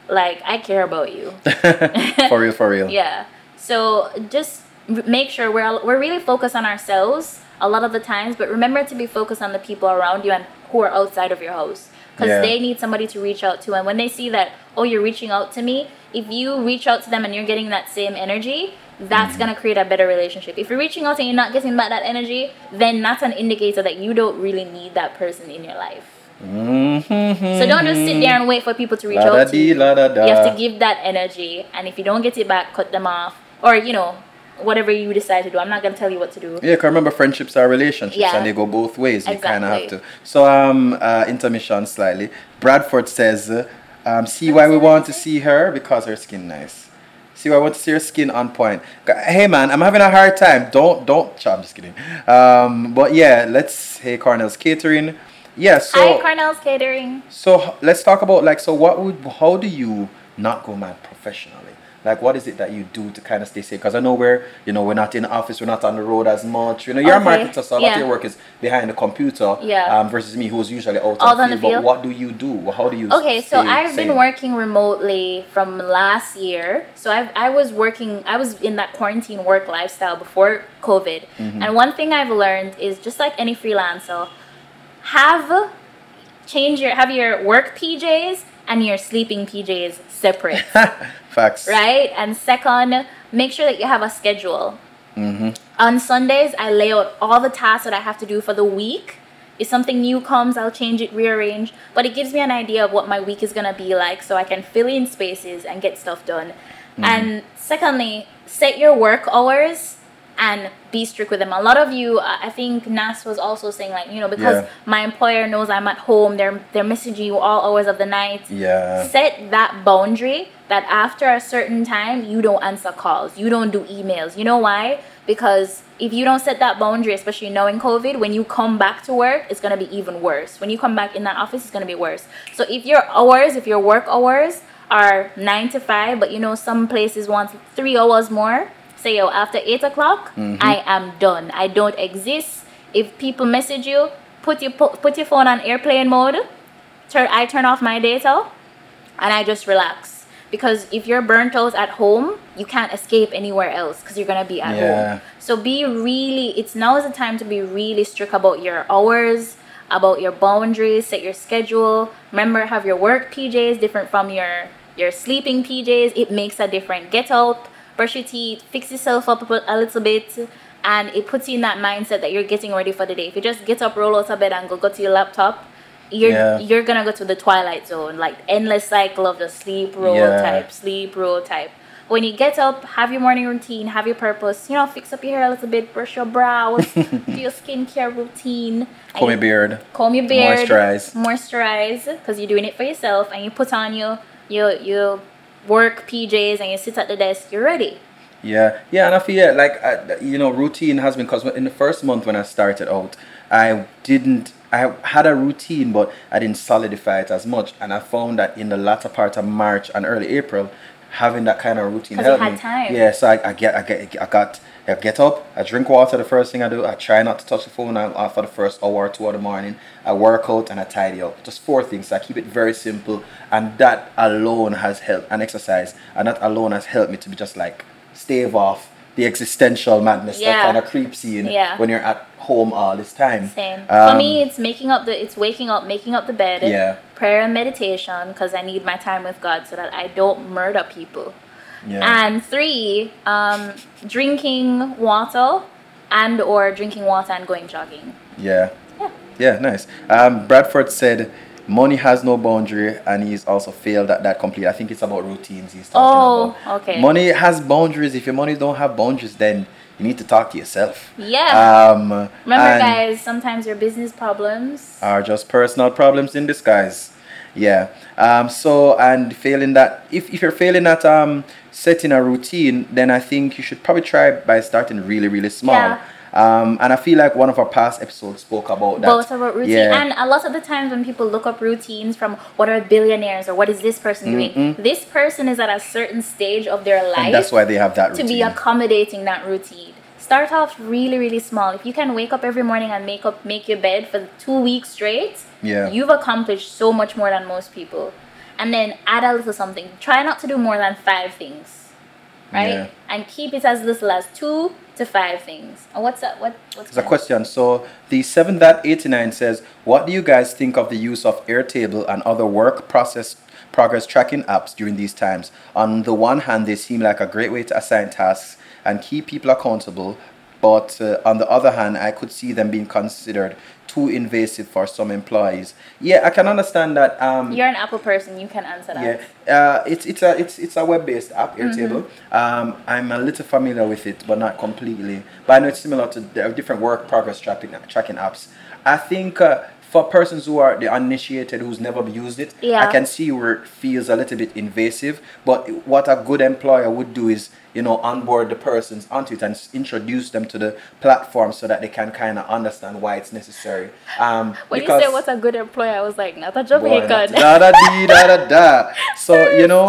[SPEAKER 1] like i care about you
[SPEAKER 3] for real, for real.
[SPEAKER 1] yeah. So just make sure we're we're really focused on ourselves a lot of the times, but remember to be focused on the people around you and who are outside of your house because
[SPEAKER 3] Yeah.
[SPEAKER 1] they need somebody to reach out to. And when they see that, oh, you're reaching out to me, if you reach out to them and you're getting that same energy. That's
[SPEAKER 3] Mm-hmm.
[SPEAKER 1] gonna create a better relationship. If you're reaching out and you're not getting back that energy, then that's an indicator that you don't really need that person in your life.
[SPEAKER 3] Mm-hmm.
[SPEAKER 1] So don't just sit there and wait for people to reach out to you. You have to give that energy, and if you don't get it back, cut them off, or you know, whatever you decide to do. I'm not gonna tell you what to do.
[SPEAKER 3] Yeah, because remember, friendships are relationships
[SPEAKER 1] Yeah.
[SPEAKER 3] and they go both ways. You kind of have to. So, um, uh, intermission slightly. Bradford says, uh, um, see why we want to see her because her skin nice. See why I want to see her skin on point. Hey man, I'm having a hard time. Don't, don't. I'm just kidding. Um, but yeah, let's. Hey, Cornell's catering. Yeah. So.
[SPEAKER 1] Hi, Cornell's Catering.
[SPEAKER 3] So let's talk about like so what would how do you not go mad professionally? Like what is it that you do to kind of stay safe? Because I know we're you know we're not in the office, we're not on the road as much. You know you're
[SPEAKER 1] Okay,
[SPEAKER 3] a marketer, so a lot of your work is behind the computer.
[SPEAKER 1] Yeah.
[SPEAKER 3] Um, versus me, who's usually out on, the
[SPEAKER 1] the
[SPEAKER 3] field.
[SPEAKER 1] field.
[SPEAKER 3] But what do you do? How do you?
[SPEAKER 1] Okay, so I've been working remotely from last year. So I I was working. I was in that quarantine work lifestyle before COVID.
[SPEAKER 3] Mm-hmm.
[SPEAKER 1] And one thing I've learned is just like any freelancer, have change your have your work PJs and your sleeping PJs separate.
[SPEAKER 3] Facts.
[SPEAKER 1] right? And second, make sure that you have a schedule.
[SPEAKER 3] Mm-hmm.
[SPEAKER 1] On Sundays, I lay out all the tasks that I have to do for the week. If something new comes, I'll change it, rearrange. But it gives me an idea of what my week is gonna be like, so I can fill in spaces and get stuff done. And secondly, set your work hours and be strict with them. A lot of you, uh, I think Nas was also saying like, you know, because
[SPEAKER 3] Yeah.
[SPEAKER 1] my employer knows I'm at home, they're they're messaging you all hours of the night
[SPEAKER 3] Yeah.
[SPEAKER 1] set that boundary that after a certain time you don't answer calls you don't do emails you know why because if you don't set that boundary especially knowing covid when you come back to work it's going to be even worse when you come back in that office it's going to be worse so if your hours if your work hours are nine to five, but you know some places want three hours more. Say yo, after eight o'clock,
[SPEAKER 3] Mm-hmm.
[SPEAKER 1] I am done. I don't exist. If people message you, put your put your phone on airplane mode. Turn I turn off my data, and I just relax. Because if you're burnt out at home, you can't escape anywhere else because you're gonna be at
[SPEAKER 3] Yeah.
[SPEAKER 1] home. So be really. It's now is the time to be really strict about your hours, about your boundaries, set your schedule. Remember, have your work PJs different from your your sleeping PJs. It makes a difference. Get up, brush your teeth, fix yourself up a a little bit, and it puts you in that mindset that you're getting ready for the day. If you just get up, roll out of bed, and go go to your laptop, you're
[SPEAKER 3] Yeah.
[SPEAKER 1] you're gonna go to the twilight zone, like endless cycle of the sleep roll
[SPEAKER 3] Yeah.
[SPEAKER 1] type, sleep roll type. When you get up, have your morning routine, have your purpose. You know, fix up your hair a little bit, brush your brows, do your skincare routine.
[SPEAKER 3] Comb your beard.
[SPEAKER 1] comb your beard,
[SPEAKER 3] Moisturize.
[SPEAKER 1] moisturize, because you're doing it for yourself, and you put on your your your work PJs and you sit at the desk. You're ready.
[SPEAKER 3] Yeah, yeah, and I feel like I, you know, routine has been because in the first month when I started out, I didn't. I had a routine, but I didn't solidify it as much, and I found that in the latter part of March and early April, having that kind of routine helped
[SPEAKER 1] had
[SPEAKER 3] me.
[SPEAKER 1] time.
[SPEAKER 3] Yeah, so I, I get, I get, I got, I get up, I drink water. The first thing I do, I try not to touch the phone for the first hour or two of the morning. I work out and I tidy up. Just four things. I keep it very simple, and that alone has helped. And exercise, and that alone has helped me to be just like stave off the existential madness that kind of creeps in
[SPEAKER 1] Yeah.
[SPEAKER 3] when you're at home all this time.
[SPEAKER 1] Same.
[SPEAKER 3] Um,
[SPEAKER 1] for me, it's making up the, it's waking up, making up the bed,
[SPEAKER 3] Yeah.
[SPEAKER 1] prayer and meditation, because I need my time with God so that I don't murder people.
[SPEAKER 3] Yeah.
[SPEAKER 1] And three, um, drinking water and or drinking water and going jogging.
[SPEAKER 3] Yeah.
[SPEAKER 1] Yeah.
[SPEAKER 3] Yeah, nice. Um, Bradford said money has no boundary and he's also failed at that completely. I think it's about routines he's talking
[SPEAKER 1] Oh,
[SPEAKER 3] about.
[SPEAKER 1] okay.
[SPEAKER 3] Money has boundaries. If your money don't have boundaries, then you need to talk to yourself.
[SPEAKER 1] Yeah.
[SPEAKER 3] Um,
[SPEAKER 1] Remember, guys, sometimes your business problems.
[SPEAKER 3] Are just personal problems in disguise. Yeah. Um, so, and failing that, if, if you're failing at um, setting a routine, then I think you should probably try by starting really, really small.
[SPEAKER 1] Yeah.
[SPEAKER 3] Um, and I feel like one of our past episodes spoke about that.
[SPEAKER 1] both about routine
[SPEAKER 3] Yeah.
[SPEAKER 1] and a lot of the times when people look up routines from what are billionaires or what is this person doing this person is at a certain stage of their life
[SPEAKER 3] and that's why they have that routine.
[SPEAKER 1] to be accommodating that routine start off really really small if you can wake up every morning and make up make your bed for two weeks straight
[SPEAKER 3] Yeah.
[SPEAKER 1] you've accomplished so much more than most people and then add a little something try not to do more than five things right
[SPEAKER 3] Yeah.
[SPEAKER 1] and keep it as little as two to five things and what's that what what's
[SPEAKER 3] a question. So the 7.89 says, what do you guys think of the use of Airtable and other work process progress tracking apps during these times? On the one hand, they seem like a great way to assign tasks and keep people accountable, but uh, on the other hand, I could see them being considered too invasive for some employees. Yeah, I can understand that. Um,
[SPEAKER 1] You're an Apple person. You can answer that.
[SPEAKER 3] yeah, uh, it's it's a it's it's a web-based app, Airtable. Um, I'm a little familiar with it, but not completely. But I know it's similar to the different work progress tracking tracking apps. I think uh, for persons who are the uninitiated, who's never used it,
[SPEAKER 1] yeah.
[SPEAKER 3] I can see where it feels a little bit invasive. But what a good employer would do is, you know, onboard the persons onto it and introduce them to the platform so that they can kind of understand why it's necessary. Um,
[SPEAKER 1] When
[SPEAKER 3] because-
[SPEAKER 1] you say what's a good employer, I was like, not a
[SPEAKER 3] Boy,
[SPEAKER 1] Jamaican.
[SPEAKER 3] Da da dee, da da da. So you know,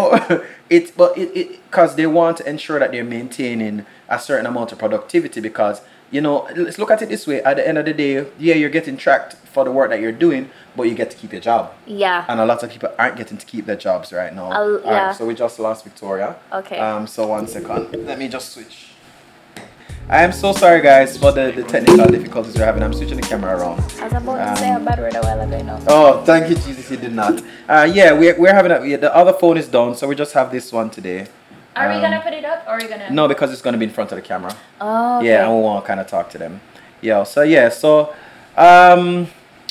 [SPEAKER 3] it but it it because they want to ensure that they're maintaining a certain amount of productivity because you know let's look at it this way. At the end of the day, yeah, you're getting tracked for the work that you're doing, but you get to keep your job.
[SPEAKER 1] yeah.
[SPEAKER 3] And a lot of people aren't getting to keep their jobs right now.
[SPEAKER 1] I'll- yeah.
[SPEAKER 3] so we just lost Victoria.
[SPEAKER 1] Okay.
[SPEAKER 3] Um. So one second. Let me just switch. I am so sorry, guys, for the, the technical difficulties we're having. I'm switching the camera around.
[SPEAKER 1] I was about to say a
[SPEAKER 3] Um,
[SPEAKER 1] bad word a while ago. No.
[SPEAKER 3] Oh, thank you, Jesus. You did not. Uh, yeah, we're, we're having a, yeah, the other phone is down, so we just have this one today.
[SPEAKER 1] Are we
[SPEAKER 3] um,
[SPEAKER 1] gonna put it up or are we gonna?
[SPEAKER 3] No, because it's gonna be in front of the camera.
[SPEAKER 1] Oh. Okay.
[SPEAKER 3] Yeah, and we want to kind of talk to them. Yeah. So yeah. So, um,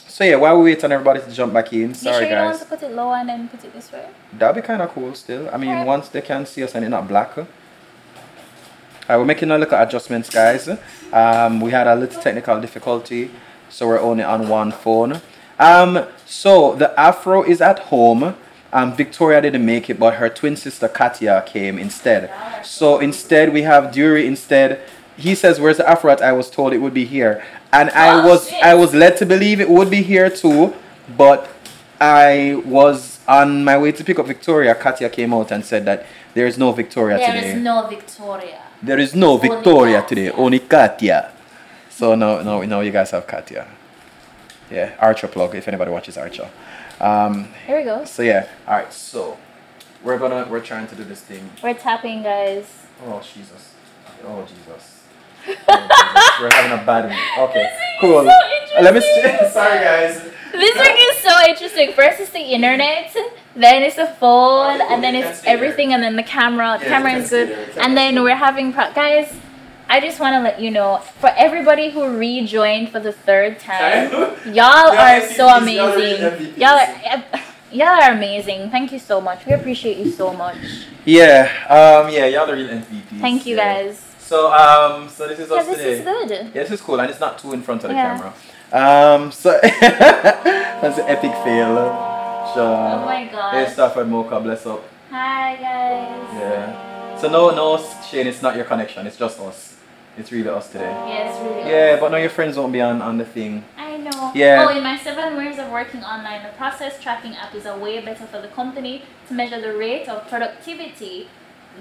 [SPEAKER 3] so yeah. While we wait on everybody to jump back in,
[SPEAKER 1] you
[SPEAKER 3] sorry
[SPEAKER 1] sure you don't want
[SPEAKER 3] guys.
[SPEAKER 1] to put it lower and then put it this way?
[SPEAKER 3] That'd be kind of cool. Still, I mean, once they can see us and it's not black. Alright, we're making a little adjustments, guys. Um, we had a little technical difficulty, so we're only on one phone. Um, so the afro is at home. Um, Victoria didn't make it, but her twin sister Katia came instead. So instead, we have Dury instead. He says, "Where's the afro?" At I was told it would be here, and I
[SPEAKER 1] Oh,
[SPEAKER 3] was. I was led to believe it would be here too, but I was on my way to pick up Victoria, Katia came out and said that there is no Victoria
[SPEAKER 1] There
[SPEAKER 3] today.
[SPEAKER 1] There is no Victoria.
[SPEAKER 3] there is no
[SPEAKER 1] Only
[SPEAKER 3] Victoria today, only Katia. So now, now, now you guys have Katia. Yeah, Archer plug if anybody watches Archer. Um,
[SPEAKER 1] Here we go.
[SPEAKER 3] so yeah, all right. So we're gonna we're trying to do this thing.
[SPEAKER 1] We're tapping, guys.
[SPEAKER 3] Oh Jesus! Oh Jesus! Oh, Jesus. We're having a bad week. Okay, cool.
[SPEAKER 1] so
[SPEAKER 3] Let me. Sorry, guys.
[SPEAKER 1] This week is so interesting. First is the internet, then it's the phone,
[SPEAKER 3] Okay,
[SPEAKER 1] and then it's everything, and then the camera. The
[SPEAKER 3] Yeah,
[SPEAKER 1] camera is good,
[SPEAKER 3] there. We can
[SPEAKER 1] and then we're having pro- guys. I just want to let you know, for everybody who rejoined for the third time, y'all
[SPEAKER 3] Y'all
[SPEAKER 1] are
[SPEAKER 3] MVPs,
[SPEAKER 1] so
[SPEAKER 3] y'all
[SPEAKER 1] amazing. Y'all are, y'all are amazing. Thank you so much. We appreciate you so much.
[SPEAKER 3] Yeah. Um. Yeah. Y'all are real MVPs.
[SPEAKER 1] Thank you,
[SPEAKER 3] yeah.
[SPEAKER 1] guys.
[SPEAKER 3] So um. So this is
[SPEAKER 1] Yeah,
[SPEAKER 3] us
[SPEAKER 1] this
[SPEAKER 3] today.
[SPEAKER 1] is good.
[SPEAKER 3] Yeah, this is cool, and it's not too in front of the
[SPEAKER 1] Yeah.
[SPEAKER 3] camera. Um. So that's an epic fail. Sure.
[SPEAKER 1] Oh my god.
[SPEAKER 3] Hey,
[SPEAKER 1] god.
[SPEAKER 3] Stafford Mocha, bless up.
[SPEAKER 1] Hi guys.
[SPEAKER 3] Yeah. So no, no, Shane, it's not your connection. It's just us. It's really us today.
[SPEAKER 1] Yes, really.
[SPEAKER 3] Yeah, but now your friends won't be on on the thing.
[SPEAKER 1] I know.
[SPEAKER 3] Yeah.
[SPEAKER 1] Oh, in my seven years of working online, the process tracking app is a way better for the company to measure the rate of productivity.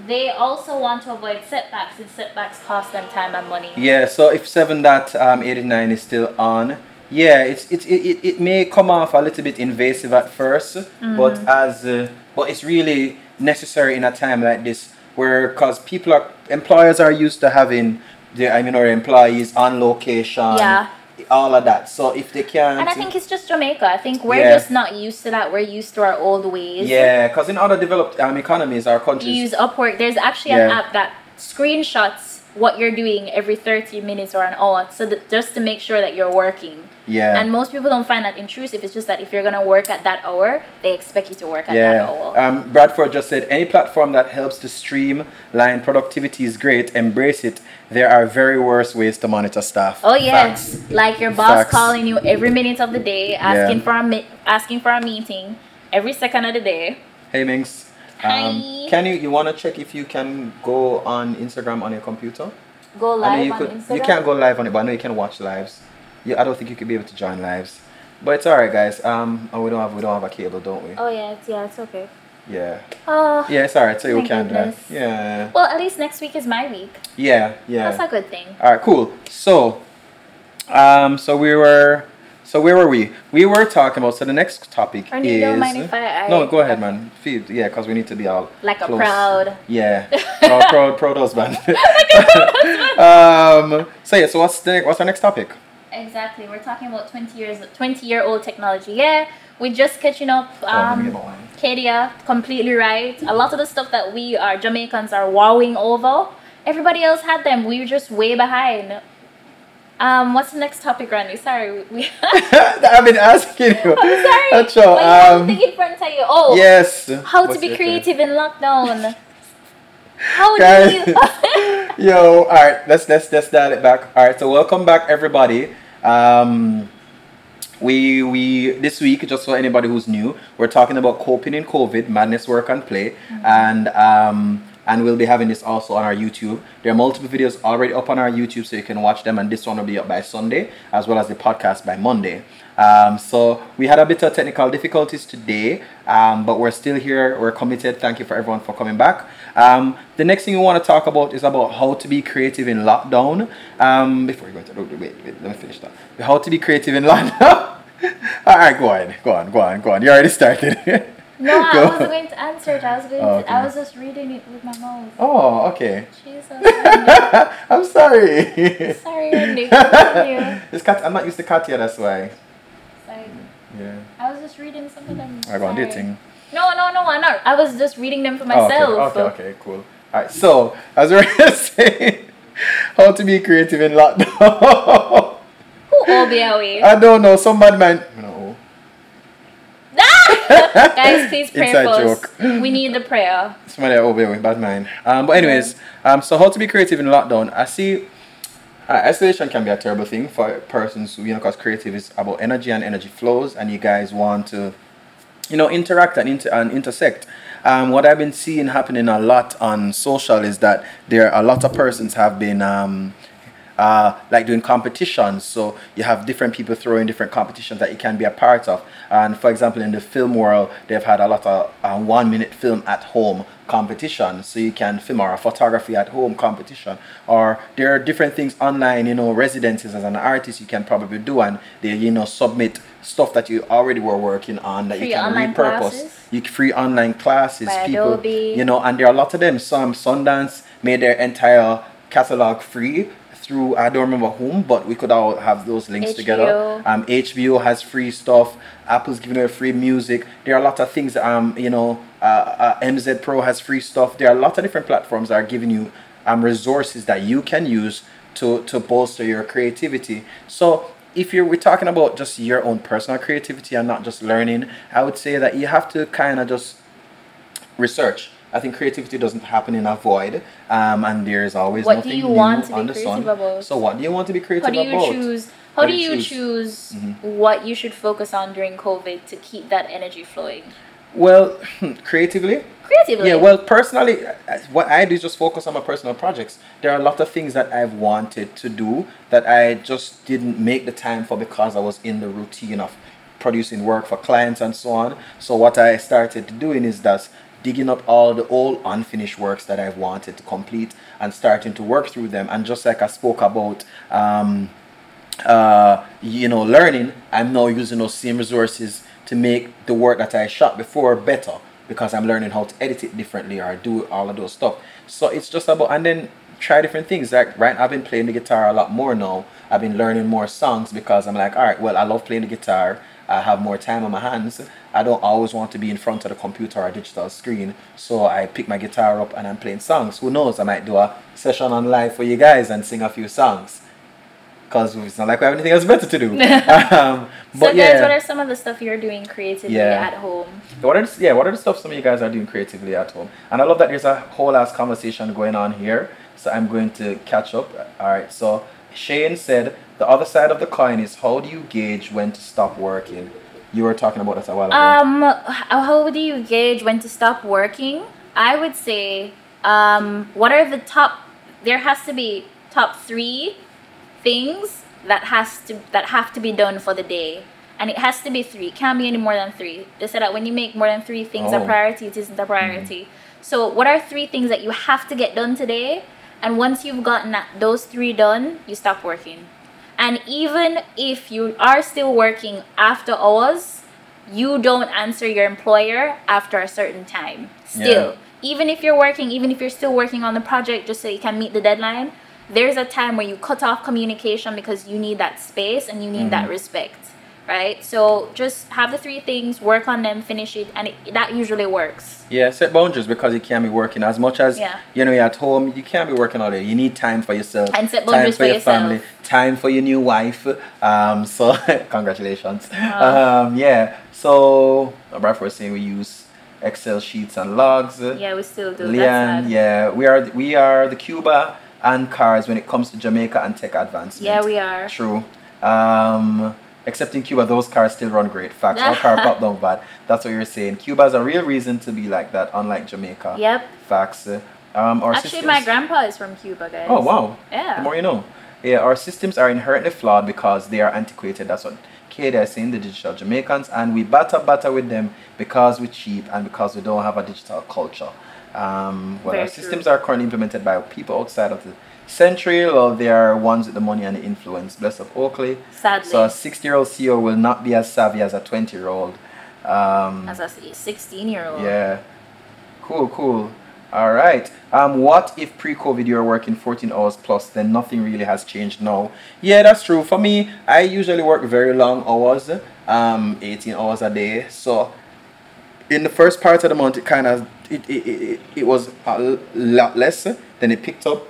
[SPEAKER 1] They also want to avoid setbacks, and setbacks cost them time and money.
[SPEAKER 3] Yeah. So if seven dot um eighty nine is still on, yeah, it's it, it, it, may come off a little bit invasive at 1st but as uh, but it's really necessary in a time like this where because people are employers are used to having their I mean our employees on location.
[SPEAKER 1] Yeah.
[SPEAKER 3] All of that. So if they can't.
[SPEAKER 1] And I think it's just Jamaica. I think we're
[SPEAKER 3] Yeah.
[SPEAKER 1] just not used to that. We're used to our old ways.
[SPEAKER 3] Yeah, because in other developed um, economies, our countries.
[SPEAKER 1] use Upwork. There's actually an app that screenshots what you're doing every 30 minutes or an hour so that just to make sure that you're working.
[SPEAKER 3] Yeah.
[SPEAKER 1] And most people don't find that intrusive. It's just that if you're gonna work at that hour, they expect you to work at that hour.
[SPEAKER 3] Um, Bradford just said any platform that helps to streamline productivity is great. Embrace it. There are very worse ways to monitor staff.
[SPEAKER 1] oh yes,
[SPEAKER 3] Facts.
[SPEAKER 1] like your boss
[SPEAKER 3] Facts.
[SPEAKER 1] calling you every minute of the day, asking
[SPEAKER 3] Yeah.
[SPEAKER 1] for a mi- asking for a meeting every second of the day.
[SPEAKER 3] Hey Minx. Um,
[SPEAKER 1] Hi.
[SPEAKER 3] can you you want to check if you can go on Instagram on your computer?
[SPEAKER 1] Go live
[SPEAKER 3] you
[SPEAKER 1] on
[SPEAKER 3] could.
[SPEAKER 1] Instagram.
[SPEAKER 3] You can't go live on it, but I know you can watch lives. Yeah, I don't think you could be able to join lives. But it's alright, guys. Um, and we don't have we don't have a cable, don't we?
[SPEAKER 1] Oh yeah, it's, yeah, it's okay.
[SPEAKER 3] Yeah.
[SPEAKER 1] Oh.
[SPEAKER 3] Yeah, it's alright. So you can that. Yeah.
[SPEAKER 1] Well, at least next week is my week.
[SPEAKER 3] Yeah. Yeah.
[SPEAKER 1] That's a good thing.
[SPEAKER 3] All right, cool. So, um, so we were, so where were we? We were talking about. So the next topic
[SPEAKER 1] you
[SPEAKER 3] is.
[SPEAKER 1] don't mind if I- I-
[SPEAKER 3] no, go ahead, man. Feed, yeah, because we need to be all
[SPEAKER 1] Like a proud.
[SPEAKER 3] Yeah, proud, proud, proud husband. um. So yeah. So what's the what's our next topic?
[SPEAKER 1] Exactly. We're talking about 20 years 20 year old technology. Yeah, we're just catching up.
[SPEAKER 3] Oh,
[SPEAKER 1] Um
[SPEAKER 3] my.
[SPEAKER 1] Kadia, completely right. A lot of the stuff that we are Jamaicans are wowing over, everybody else had them. We were just way behind. Um, what's the next topic, Randy? Sorry, we.
[SPEAKER 3] I've been asking you.
[SPEAKER 1] I'm sorry.
[SPEAKER 3] That's all. Um,
[SPEAKER 1] thing in front of you. Oh,
[SPEAKER 3] yes.
[SPEAKER 1] how to be creative in lockdown. How
[SPEAKER 3] Guys.
[SPEAKER 1] do you?
[SPEAKER 3] Yo, all right, let's let's let's dial it back. All right, so welcome back, everybody. Um, we we this week, just for anybody who's new, we're talking about coping in COVID, madness, work and play, and um, and we'll be having this also on our YouTube. There are multiple videos already up on our YouTube, so you can watch them, and this one will be up by Sunday, as well as the podcast by Monday. Um, so we had a bit of technical difficulties today, um, but we're still here. We're committed. Thank you for everyone for coming back. Um, the next thing we want to talk about is about how to be creative in lockdown. Um, before we go into wait, wait, wait, let me finish that. How to be creative in lockdown. All right, go on, go on, go on, go on. You already started.
[SPEAKER 1] No, I wasn't going to answer it. I was going
[SPEAKER 3] Oh,
[SPEAKER 1] to. I was just reading it with my mouth.
[SPEAKER 3] oh, okay.
[SPEAKER 1] Jesus.
[SPEAKER 3] I'm sorry.
[SPEAKER 1] Sorry. Continue.
[SPEAKER 3] It's cat. I'm not used to Katya. That's why.
[SPEAKER 1] Sorry.
[SPEAKER 3] Yeah.
[SPEAKER 1] I was just reading some of them.
[SPEAKER 3] I go on do your thing.
[SPEAKER 1] No, no, no, I'm not. I was just reading them for
[SPEAKER 3] Oh,
[SPEAKER 1] myself.
[SPEAKER 3] okay, okay, okay, cool. All right, so as we were saying, how to be creative in lockdown.
[SPEAKER 1] Who OBLE?
[SPEAKER 3] I don't know. Some bad man. No.
[SPEAKER 1] Guys, please pray
[SPEAKER 3] Inside
[SPEAKER 1] for us.
[SPEAKER 3] joke.
[SPEAKER 1] We need the prayer.
[SPEAKER 3] Somebody over with bad mind. Um, but anyways, um, so how to be creative in lockdown? I see. Uh, isolation can be a terrible thing for persons who, you know, because creative is about energy and energy flows, and you guys want to, you know, interact and, inter- and intersect. Um, what I've been seeing happening a lot on social is that there are a lot of persons have been um, uh, like doing competitions. So you have different people throwing different competitions that you can be a part of. And for example, in the film world, they've had a lot of uh, one minute film at home competition. So you can film or a photography at home competition. Or there are different things online, you know, residencies as an artist you can probably do and they, you know, submit stuff that you already were working on that
[SPEAKER 1] Free
[SPEAKER 3] you can repurpose.
[SPEAKER 1] classes?
[SPEAKER 3] You free online classes,
[SPEAKER 1] By
[SPEAKER 3] people,
[SPEAKER 1] Adobe.
[SPEAKER 3] you know, and there are a lot of them. Some Sundance made their entire catalog free through I don't remember whom, but we could all have those links together.
[SPEAKER 1] HBO.
[SPEAKER 3] Um, HBO has free stuff. Apple's giving away free music. There are a lot of things. Um, you know, uh, uh, MZ Pro has free stuff. There are a lot of different platforms that are giving you um resources that you can use to to bolster your creativity. So if you're we're talking about just your own personal creativity and not just learning, I would say that you have to kind of just research. I think creativity doesn't happen in a void, um, and there's always
[SPEAKER 1] What do you want to be
[SPEAKER 3] on the
[SPEAKER 1] creative
[SPEAKER 3] sun.
[SPEAKER 1] about?
[SPEAKER 3] So what do you want to be creative about?
[SPEAKER 1] How do you
[SPEAKER 3] about?
[SPEAKER 1] choose? How,
[SPEAKER 3] How
[SPEAKER 1] do
[SPEAKER 3] you choose?
[SPEAKER 1] choose
[SPEAKER 3] Mhm.
[SPEAKER 1] what you should focus on during COVID to keep that energy flowing?
[SPEAKER 3] Well, creatively,
[SPEAKER 1] Creatively.
[SPEAKER 3] yeah. Well, personally, uh, what I do is just focus on my personal projects. There are a lot of things that I've wanted to do that I just didn't make the time for because I was in the routine of producing work for clients and so on. So what I started doing is that digging up all the old unfinished works that I've wanted to complete and starting to work through them. And just like I spoke about. Um, uh, you know, learning, I'm now using those same resources to make the work that I shot before better because I'm learning how to edit it differently or do all of those stuff. So it's just about and then try different things. Like right, I've been playing the guitar a lot more now. I've been learning more songs because I'm like, all right, well, I love playing the guitar. I have more time on my hands. I don't always want to be in front of the computer or digital screen. So I pick my guitar up and I'm playing songs. Who knows? I might do a session on live for you guys and sing a few songs because it's not like we have anything else better to do. um,
[SPEAKER 1] So,
[SPEAKER 3] but
[SPEAKER 1] guys,
[SPEAKER 3] yeah,
[SPEAKER 1] what are some of the stuff you're doing creatively
[SPEAKER 3] Yeah.
[SPEAKER 1] at home?
[SPEAKER 3] what are the, yeah, what are the stuff some of you guys are doing creatively at home? And I love that there's a whole ass conversation going on here. So I'm going to catch up. All right. So Shane said the other side of the coin is how do you gauge when to stop working? You were talking about that a while ago.
[SPEAKER 1] Um, how do you gauge when to stop working? I would say, um, what are the top? There has to be top three things that has to that have to be done for the day, and it has to be three. It can't be any more than three. They said that when you make more than three things
[SPEAKER 3] Oh.
[SPEAKER 1] a priority, it isn't a priority. So, what are three things that you have to get done today? And once you've gotten that, those three done, you stop working. And even if you are still working after hours, you don't answer your employer after a certain time. Still,
[SPEAKER 3] Yeah.
[SPEAKER 1] even if you're working, even if you're still working on the project just so you can meet the deadline, there's a time where you cut off communication because you need that space and you need that mm-hmm. respect, right? So just have the three things, work on them, finish it, and it, that usually works.
[SPEAKER 3] Yeah, set boundaries because you can't be working as much as
[SPEAKER 1] Yeah.
[SPEAKER 3] you know you're at home. You can't be working all day. You need time for yourself,
[SPEAKER 1] And set
[SPEAKER 3] time
[SPEAKER 1] boundaries
[SPEAKER 3] for
[SPEAKER 1] for
[SPEAKER 3] your
[SPEAKER 1] yourself.
[SPEAKER 3] family, time for your new wife. Um, so congratulations.
[SPEAKER 1] Uh-huh.
[SPEAKER 3] Um, yeah. So Bradford was saying we use Excel sheets and logs.
[SPEAKER 1] Yeah, we still do. That's
[SPEAKER 3] yeah, we are we are the Cuba and cars when it comes to Jamaica and tech advancement.
[SPEAKER 1] Yeah, we are.
[SPEAKER 3] True. Um, except in Cuba, those cars still run great. Facts. Our car pop down bad. That's what you're saying. Cuba has a real reason to be like that, unlike Jamaica.
[SPEAKER 1] Yep.
[SPEAKER 3] Facts. Um, our
[SPEAKER 1] Actually,
[SPEAKER 3] systems-
[SPEAKER 1] my grandpa is from Cuba, guys.
[SPEAKER 3] Oh wow.
[SPEAKER 1] Yeah.
[SPEAKER 3] The more you know. Yeah, our systems are inherently flawed because they are antiquated. That's what Katie is saying, the digital Jamaicans, and we batter batter with them because we're cheap and because we don't have a digital culture. Um, well,
[SPEAKER 1] Very
[SPEAKER 3] our
[SPEAKER 1] true.
[SPEAKER 3] systems are currently implemented by people outside of the century, or they are ones with the money and the influence. Bless of Oakley.
[SPEAKER 1] Sadly.
[SPEAKER 3] So a 60 year old CEO will not be as savvy as a 20 year old. Um,
[SPEAKER 1] As a 16 year old.
[SPEAKER 3] yeah. Cool, cool. All right. Um, what if pre-COVID you were working 14 hours plus, then nothing really has changed now? Yeah, that's true. For me, I usually work very long hours, um, 18 hours a day. So in the first part of the month, it kind of it, it, it, it was a lot less. Then it picked up,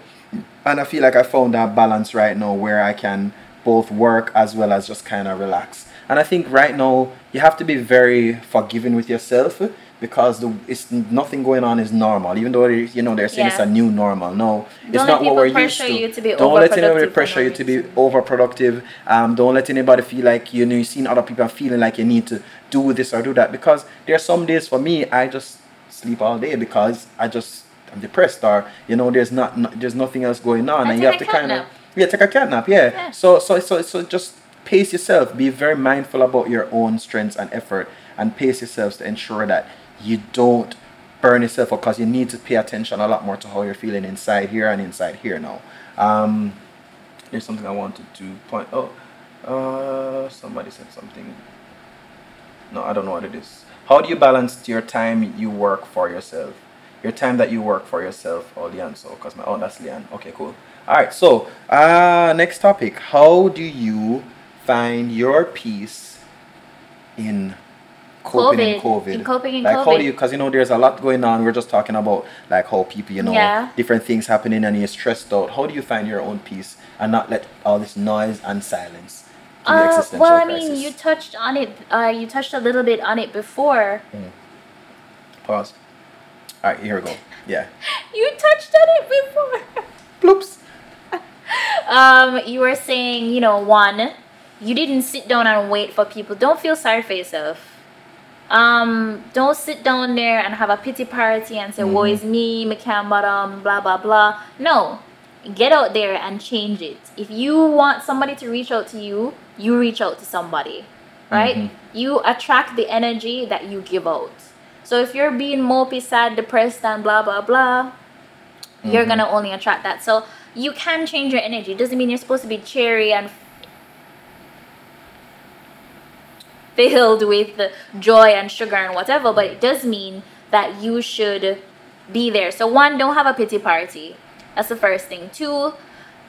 [SPEAKER 3] and I feel like I found that balance right now where I can both work as well as just kind of relax. And I think right now you have to be very forgiving with yourself because the it's nothing going on is normal. Even though you know they're saying it's a new normal. No, it's
[SPEAKER 1] Don't let
[SPEAKER 3] not what we're used to.
[SPEAKER 1] you to be
[SPEAKER 3] don't let anybody pressure you to be overproductive. Um, don't let anybody feel like you know you've seen other people feeling like you need to do this or do that because there are some days for me I just sleep all day because I just I'm depressed or you know there's not, no, there's nothing else going on
[SPEAKER 1] I
[SPEAKER 3] and you have to kind of. Yeah, take a cat nap. Yeah.
[SPEAKER 1] Yeah.
[SPEAKER 3] So so so so just pace yourself. Be very mindful about your own strengths and effort, and pace yourselves to ensure that you don't burn yourself up because you need to pay attention a lot more to how you're feeling inside here and inside here now. Um, there's something I wanted to point. Oh, uh, somebody said something. No, I don't know what it is. How do you balance your time you work for yourself? Your time that you work for yourself. Oh, Leanne, so because my oh, that's Leanne. Okay, cool. All right, so uh, next topic. How do you find your peace in coping in
[SPEAKER 1] COVID,
[SPEAKER 3] COVID?
[SPEAKER 1] in coping in
[SPEAKER 3] like how do you? Because you know, there's a lot going on. We're just talking about like how people, you know,
[SPEAKER 1] Yeah.
[SPEAKER 3] different things happening, and you're stressed out. How do you find your own peace and not let all this noise and silence
[SPEAKER 1] Uh, well, I
[SPEAKER 3] crisis?
[SPEAKER 1] mean, you touched on it. Uh, you touched a little bit on it before.
[SPEAKER 3] Pause. All right, here we go. Yeah.
[SPEAKER 1] You touched on it before.
[SPEAKER 3] Bloops.
[SPEAKER 1] um, you were saying, you know, one, you didn't sit down and wait for people. Don't feel sorry for yourself. Um, don't sit down there and have a pity party and say, "Woe is me, me can't bottom, blah blah blah." No, get out there and change it. If you want somebody to reach out to you, you reach out to somebody, right?
[SPEAKER 3] Mhm.
[SPEAKER 1] You attract the energy that you give out. So if you're being mopey, sad, depressed, and blah blah blah, you're
[SPEAKER 3] Mhm.
[SPEAKER 1] gonna only attract that. So you can change your energy. Doesn't mean you're supposed to be cheery and filled with joy and sugar and whatever, but it does mean that you should be there. So one, don't have a pity party. That's the first thing. Two,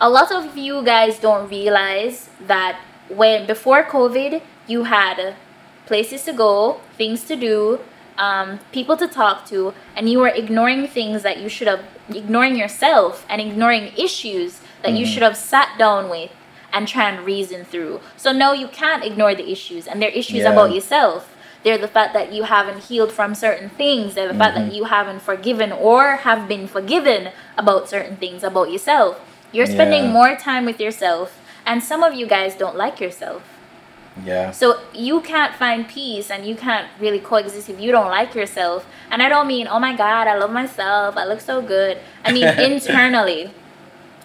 [SPEAKER 1] a lot of you guys don't realize that when before COVID, you had places to go, things to do, um, people to talk to, and you were ignoring things that you should have, ignoring yourself and ignoring issues that you
[SPEAKER 3] Mhm.
[SPEAKER 1] should have sat down with and try and reason through. So no, you can't ignore the issues, and they're issues
[SPEAKER 3] Yeah.
[SPEAKER 1] about yourself. They're the fact that you haven't healed from certain things. They're the fact that
[SPEAKER 3] Mhm.
[SPEAKER 1] you haven't forgiven or have been forgiven about certain things about yourself. You're spending
[SPEAKER 3] Yeah.
[SPEAKER 1] more time with yourself, and some of you guys don't like yourself.
[SPEAKER 3] Yeah.
[SPEAKER 1] So you can't find peace and you can't really coexist if you don't like yourself. And I don't mean, oh my God, I love myself. I look so good. I mean, internally.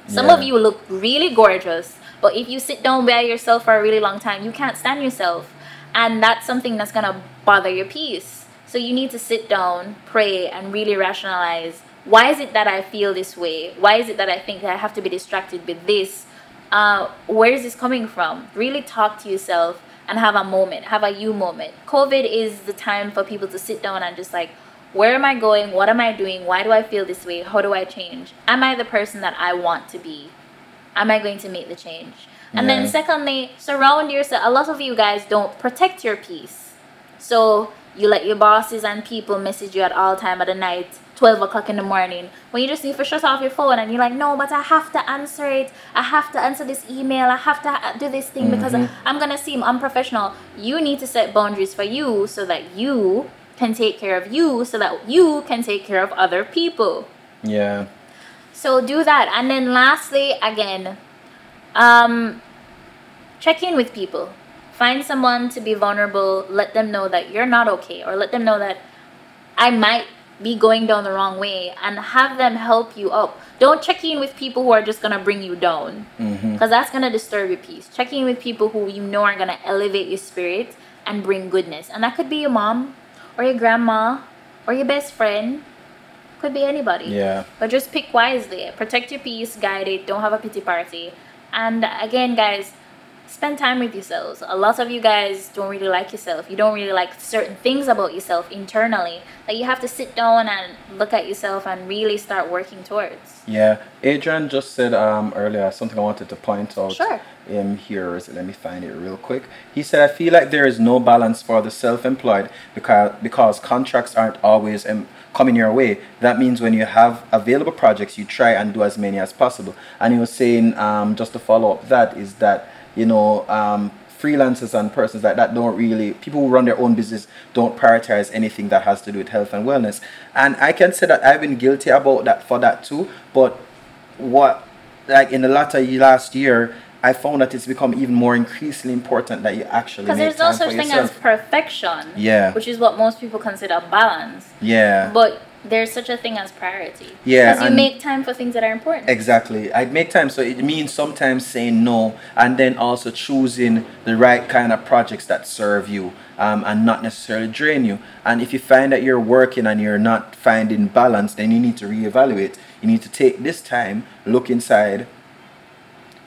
[SPEAKER 1] Some
[SPEAKER 3] Yeah.
[SPEAKER 1] of you look really gorgeous, but if you sit down by yourself for a really long time, you can't stand yourself. And that's something that's going to bother your peace. So you need to sit down, pray, and really rationalize why is it that I feel this way? Why is it that I think that I have to be distracted with this? Uh, where is this coming from? Really talk to yourself and have a moment, have a you moment. COVID is the time for people to sit down and just like, where am I going? What am I doing? Why do I feel this way? How do I change? Am I the person that I want to be? Am I going to make the change? And then, secondly, surround yourself. A lot of you guys don't protect your peace. So, you let your bosses and people message you at all time of the night, 12 o'clock in the morning, when you just need to shut off your phone and you're like, no, but I have to answer it. I have to answer this email. I have to do this thing because
[SPEAKER 3] Mhm.
[SPEAKER 1] I'm going to seem unprofessional. You need to set boundaries for you so that you can take care of you, so that you can take care of other people.
[SPEAKER 3] Yeah.
[SPEAKER 1] So do that. And then lastly, again, um, check in with people. Find someone to be vulnerable. Let them know that you're not okay, or let them know that I might be going down the wrong way, and have them help you up. Don't check in with people who are just gonna bring you down,
[SPEAKER 3] Mm-hmm.
[SPEAKER 1] because that's gonna disturb your peace. Check in with people who you know are gonna elevate your spirit and bring goodness, and that could be your mom, or your grandma, or your best friend. Could be anybody.
[SPEAKER 3] Yeah.
[SPEAKER 1] But just pick wisely. Protect your peace, guide it, don't have a pity party. And again, guys, spend time with yourselves. A lot of you guys don't really like yourself. You don't really like certain things about yourself internally that you have to sit down and look at yourself and really start working towards.
[SPEAKER 3] Yeah. Adrian just said um earlier something I wanted to point out.
[SPEAKER 1] Sure.
[SPEAKER 3] Um, here is let me find it real quick. He said, "I feel like there is no balance for the self-employed because because contracts aren't always um, coming your way. That means when you have available projects, you try and do as many as possible." And he was saying, um, just to follow up that is that you know um, freelancers and persons like that don't really people who run their own business don't prioritize anything that has to do with health and wellness. And I can say that I've been guilty about that for that too. But what like in the latter last year i found that it's become even more increasingly important that you actually
[SPEAKER 1] Because there's no such thing as perfection.
[SPEAKER 3] Yeah.
[SPEAKER 1] Which is what most people consider balance.
[SPEAKER 3] yeah
[SPEAKER 1] But there's such a thing as priority.
[SPEAKER 3] Yeah.
[SPEAKER 1] Because you make time for things that are important.
[SPEAKER 3] Exactly. I make time. So it means sometimes saying no and then also choosing the right kind of projects that serve you um, and not necessarily drain you. And if you find that you're working and you're not finding balance, then you need to reevaluate. You need to take this time, look inside.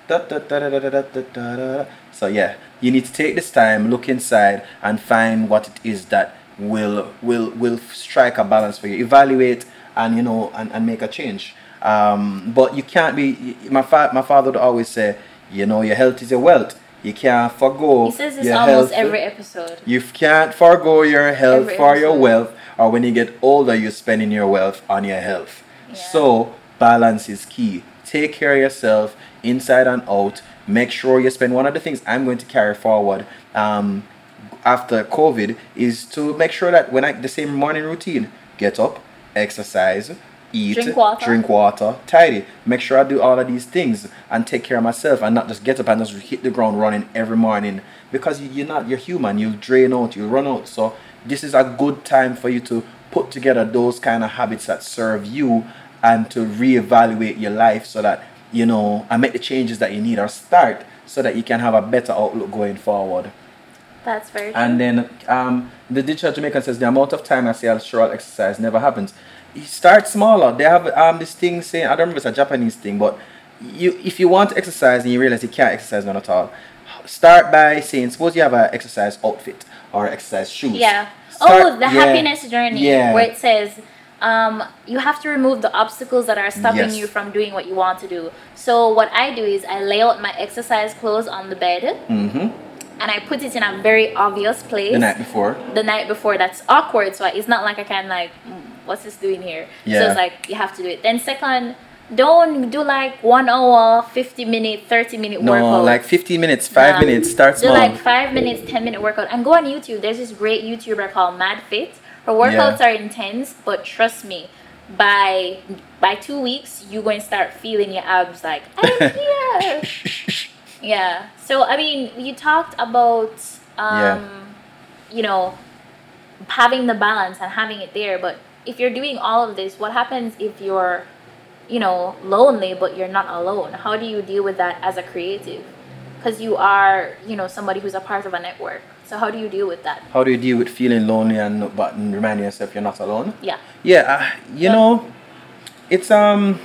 [SPEAKER 3] So yeah, you need to take this time, look inside, and find what it is that will will will strike a balance for you. Evaluate and you know and, and make a change. Um, but you can't be. My fa- my father would always say, you know, your health is your wealth. You can't forgo.
[SPEAKER 1] He says this
[SPEAKER 3] your
[SPEAKER 1] almost
[SPEAKER 3] health.
[SPEAKER 1] every episode.
[SPEAKER 3] You can't forego your health
[SPEAKER 1] Every
[SPEAKER 3] for your wealth, or when you get older, you're spending your wealth on your health.
[SPEAKER 1] Yeah.
[SPEAKER 3] So, balance is key. Take care of yourself inside and out. Make sure you spend one of the things I'm going to carry forward um, after COVID is to make sure that when I the same morning routine get up, exercise, eat,
[SPEAKER 1] Drink water.
[SPEAKER 3] drink water, tidy. Make sure I do all of these things and take care of myself and not just get up and just hit the ground running every morning because you, you're not you're human. You'll drain out, you'll run out. So this is a good time for you to put together those kind of habits that serve you and to reevaluate your life so that you know and make the changes that you need or start so that you can have a better outlook going forward.
[SPEAKER 1] That's very true.
[SPEAKER 3] And then um, the digital Jamaican says the amount of time I say I'll exercise never happens. You start smaller. They have um this thing saying I don't remember if it's a Japanese thing, but you if you want to exercise and you realize you can't exercise none at all, start by saying suppose you have an exercise outfit or exercise shoes.
[SPEAKER 1] Yeah.
[SPEAKER 3] Start-
[SPEAKER 1] oh, the
[SPEAKER 3] yeah,
[SPEAKER 1] happiness journey,
[SPEAKER 3] Yeah.
[SPEAKER 1] where it says um, you have to remove the obstacles that are stopping
[SPEAKER 3] Yes.
[SPEAKER 1] you from doing what you want to do. So what I do is I lay out my exercise clothes on the bed
[SPEAKER 3] Mm-hmm.
[SPEAKER 1] And I put it in a very obvious place
[SPEAKER 3] The night before.
[SPEAKER 1] the night before. That's awkward. So it's not like I can like, "Mm, what's this doing here?
[SPEAKER 3] Yeah.
[SPEAKER 1] So it's like you have to do it. Then second, don't do like one hour, fifty minute, thirty minute
[SPEAKER 3] No,
[SPEAKER 1] workout.
[SPEAKER 3] like 15 minutes, 5
[SPEAKER 1] Nah.
[SPEAKER 3] minutes, start
[SPEAKER 1] Do like five minutes, ten minute workout, and go on YouTube. There's this great YouTuber called Mad Fit. Her workouts
[SPEAKER 3] Yeah.
[SPEAKER 1] are intense, but trust me, by by two weeks, you're going to start feeling your abs like I'm here. yeah. So I mean, you talked about um,
[SPEAKER 3] Yeah.
[SPEAKER 1] you know, having the balance and having it there, but if you're doing all of this, what happens if you're you know, lonely, but you're not alone. How do you deal with that as a creative? Because you are, you know, somebody who's a part of a network. So how do you deal with that?
[SPEAKER 3] How do you deal with feeling lonely and but reminding yourself you're not alone?
[SPEAKER 1] Yeah.
[SPEAKER 3] Yeah, uh, you
[SPEAKER 1] Yeah.
[SPEAKER 3] know, it's um,